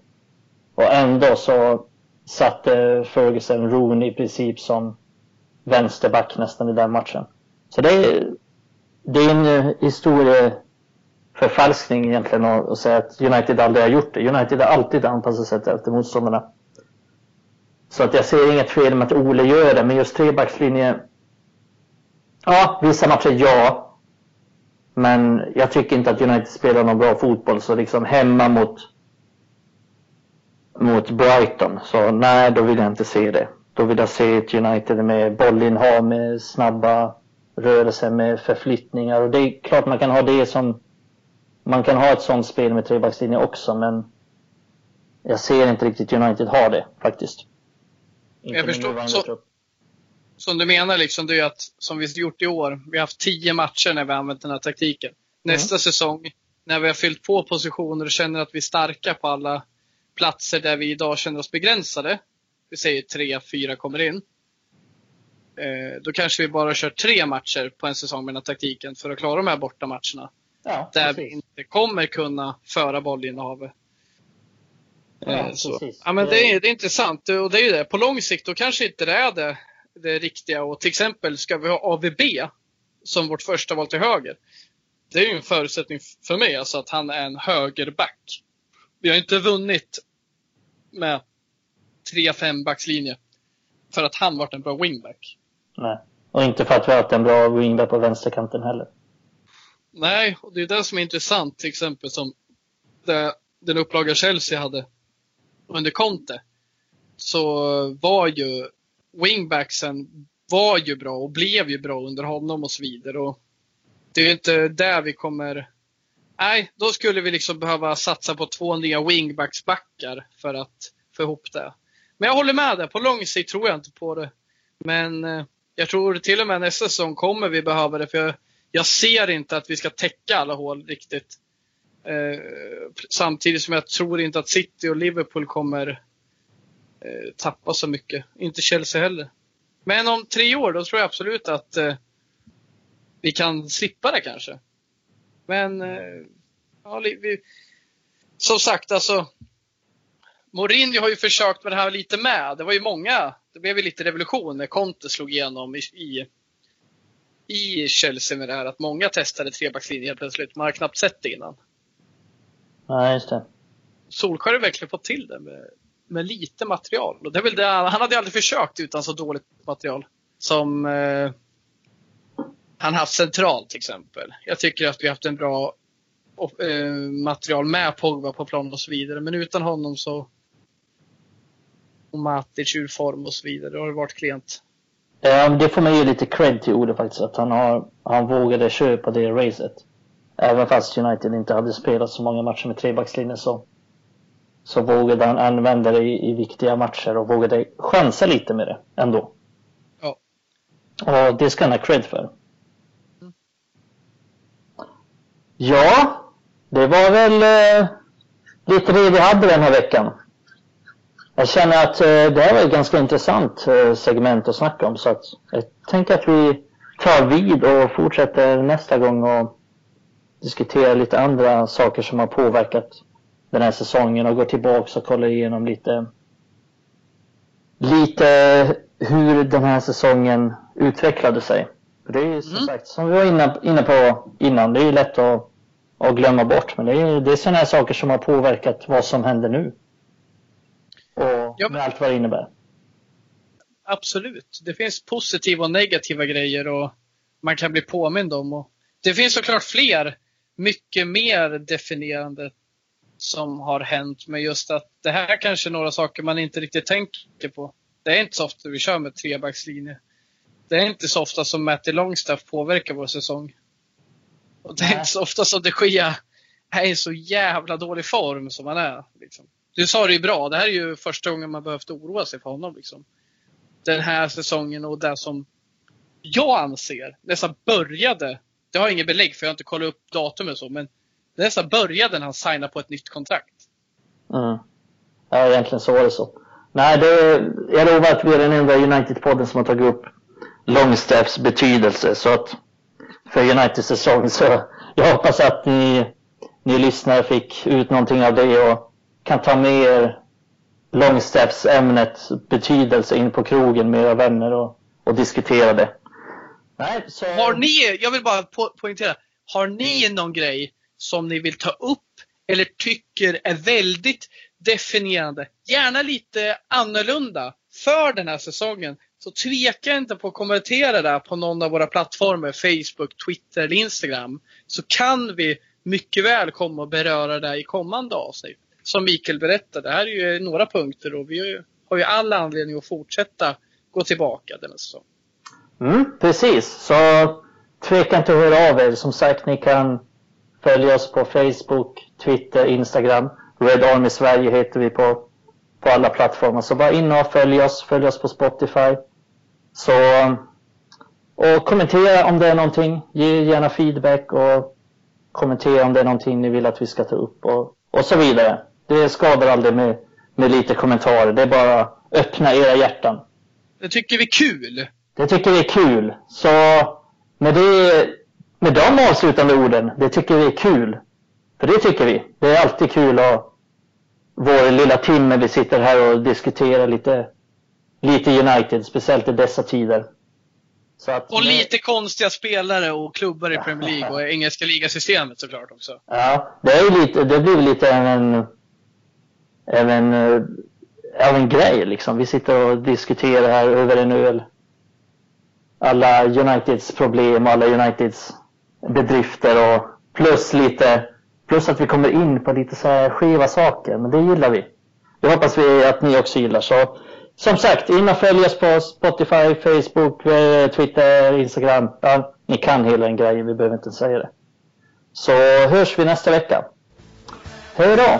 Och ändå så satte Ferguson Rooney i princip som vänsterback nästan i den matchen. Så det är, det är en eh, historieförfalskning egentligen att säga att United aldrig har gjort det. United har alltid anpassat sig efter motståndarna. Så att jag ser inget fel med att Ole gör det, men just trebackslinje. Ja, vissa matcher ja. Men jag tycker inte att United spelar någon bra fotboll, så liksom hemma mot mot Brighton, så nej, då vill jag inte se det. Då vill jag se ett United med bollinnehav, med snabba rörelser, med förflyttningar. Och det är klart man kan ha det som... Man kan ha ett sånt spel med trebackslinje också, men jag ser inte riktigt United ha det faktiskt. Inte jag förstår. Så, som du menar, liksom, det är att, som vi gjort i år, vi har haft tio matcher när vi har använt den här taktiken. Nästa mm. säsong, när vi har fyllt på positioner och känner att vi är starka på alla platser där vi idag känner oss begränsade, vi säger tre, fyra kommer in. Eh, då kanske vi bara kör tre matcher på en säsong med den taktiken för att klara de här bortamatcherna. Ja, där vi inte kommer kunna föra bollinnehavet. Eh, ja, så. ja, men det är, det är intressant och det är ju det. På lång sikt då kanske inte det är det, det riktiga. Och till exempel ska vi ha AVB som vårt första val till höger. Det är ju en förutsättning för mig, alltså att han är en högerback. Vi har inte vunnit med 3-5 backslinje för att han varit en bra wingback. Nej, och inte för att vi har haft en bra wingback på vänsterkanten heller. Nej, och det är det som är intressant, till exempel som det, den upplaga Chelsea hade under Conte. Så var ju wingbacksen var ju bra och blev ju bra under honom och så vidare. Och det är ju inte där vi kommer nej, då skulle vi liksom behöva satsa på två nya wingbacksbackar för att få ihop det. Men jag håller med dig, på lång sikt tror jag inte på det. Men eh, jag tror till och med nästa säsong kommer vi behöva det för jag, jag ser inte att vi ska täcka alla hål riktigt. Eh, samtidigt som jag tror inte att City och Liverpool kommer eh, tappa så mycket. Inte Chelsea heller. Men om tre år då tror jag absolut att eh, vi kan slippa det kanske. Men eh, ja, vi, som sagt, alltså. Mourinho har ju försökt med det här lite med. Det var ju många. Det blev ju lite revolution när Conte slog igenom i, i, i Chelsea med det här. Att många testade trebackslinjen helt plötsligt. Man har knappt sett det innan. Nej, just det. Solskjaer har verkligen fått till det med, med lite material. Och det är väl det, han hade aldrig försökt utan så dåligt material. Som eh, han haft centralt till exempel. Jag tycker att vi har haft en bra eh, material med Pogba på plan och så vidare. Men utan honom så och Matic ur form och så vidare. Det har varit klent. Ja, det får man ge lite cred till Ode faktiskt. Att han, har, han vågade köpa det racet. Även fast United inte hade spelat så många matcher med trebackslinjen så, så vågade han använda det i, i viktiga matcher och vågade chansa lite med det ändå. Ja. Och det ska han ha cred för. Ja, det var väl eh, lite det vi hade den här veckan. Jag känner att eh, det här var ett ganska intressant eh, segment att snacka om så att jag tänker att vi tar vid och fortsätter nästa gång och diskuterar lite andra saker som har påverkat den här säsongen och går tillbaka och kollar igenom lite lite hur den här säsongen utvecklade sig. Det är ju som mm. sagt, som vi var inne, inne på innan, det är ju lätt att, att glömma bort. Men det är, det är sådana här saker som har påverkat vad som händer nu. Och ja, med allt vad det innebär. Absolut. Det finns positiva och negativa grejer och man kan bli påmind om. Och det finns såklart fler, mycket mer definierande som har hänt. Men just att det här kanske är några saker man inte riktigt tänker på. Det är inte så ofta vi kör med trebackslinje det är inte så ofta som Matty Longstaff påverkar vår säsong. Och det är inte så ofta som de Gea är i så jävla dålig form som han är. Liksom. Du sa det ju bra, det här är ju första gången man behövt oroa sig för honom. Liksom. Den här säsongen och det som jag anser nästan började, det har jag inget belägg för, jag har inte kollat upp datumet så, men det nästan började när han signade på ett nytt kontrakt. Mm. Ja, egentligen så var det så. Nej, det, jag lovar att vi är den enda United-podden som har tagit upp Longstaffs betydelse. Så att för Uniteds säsong så jag hoppas att ni, ni lyssnare fick ut någonting av det och kan ta med er Longstaffs ämnet betydelse in på krogen med era vänner och, och diskutera det. Nej, så... Har ni, jag vill bara po poängtera, har ni någon grej som ni vill ta upp eller tycker är väldigt definierande, gärna lite annorlunda för den här säsongen, så tveka inte på att kommentera det på någon av våra plattformar, Facebook, Twitter eller Instagram. Så kan vi mycket väl komma och beröra det i kommande avsnitt. Som Mikael berättade, det här är ju några punkter och vi har ju all anledning att fortsätta gå tillbaka denna säsong. Mm, precis, så tveka inte att höra av er. Som sagt, ni kan följa oss på Facebook, Twitter, Instagram. Red Army Sverige heter vi på, på alla plattformar. Så bara in och följ oss. Följ oss på Spotify. Så, och kommentera om det är någonting. Ge gärna feedback och kommentera om det är någonting ni vill att vi ska ta upp och, och så vidare. Det skadar aldrig med, med lite kommentarer. Det är bara öppna era hjärtan. Det tycker vi är kul. Det tycker vi är kul. Så med, det, med de avslutande orden, det tycker vi är kul. För det tycker vi. Det är alltid kul att vår lilla timme vi sitter här och diskuterar lite, lite United, speciellt i dessa tider. Att, och lite konstiga spelare och klubbar i Premier League och engelska ligasystemet såklart också. Ja, det, är lite, det blir lite en, en, av en grej liksom. Vi sitter och diskuterar här över en öl. Alla Uniteds problem och alla Uniteds bedrifter och plus lite Plus att vi kommer in på lite så här skeva saker, men det gillar vi. Det hoppas vi att ni också gillar. Så som sagt, in och följ oss på Spotify, Facebook, eh, Twitter, Instagram. Ja, ni kan hela den grejen, vi behöver inte säga det. Så hörs vi nästa vecka. Hej då!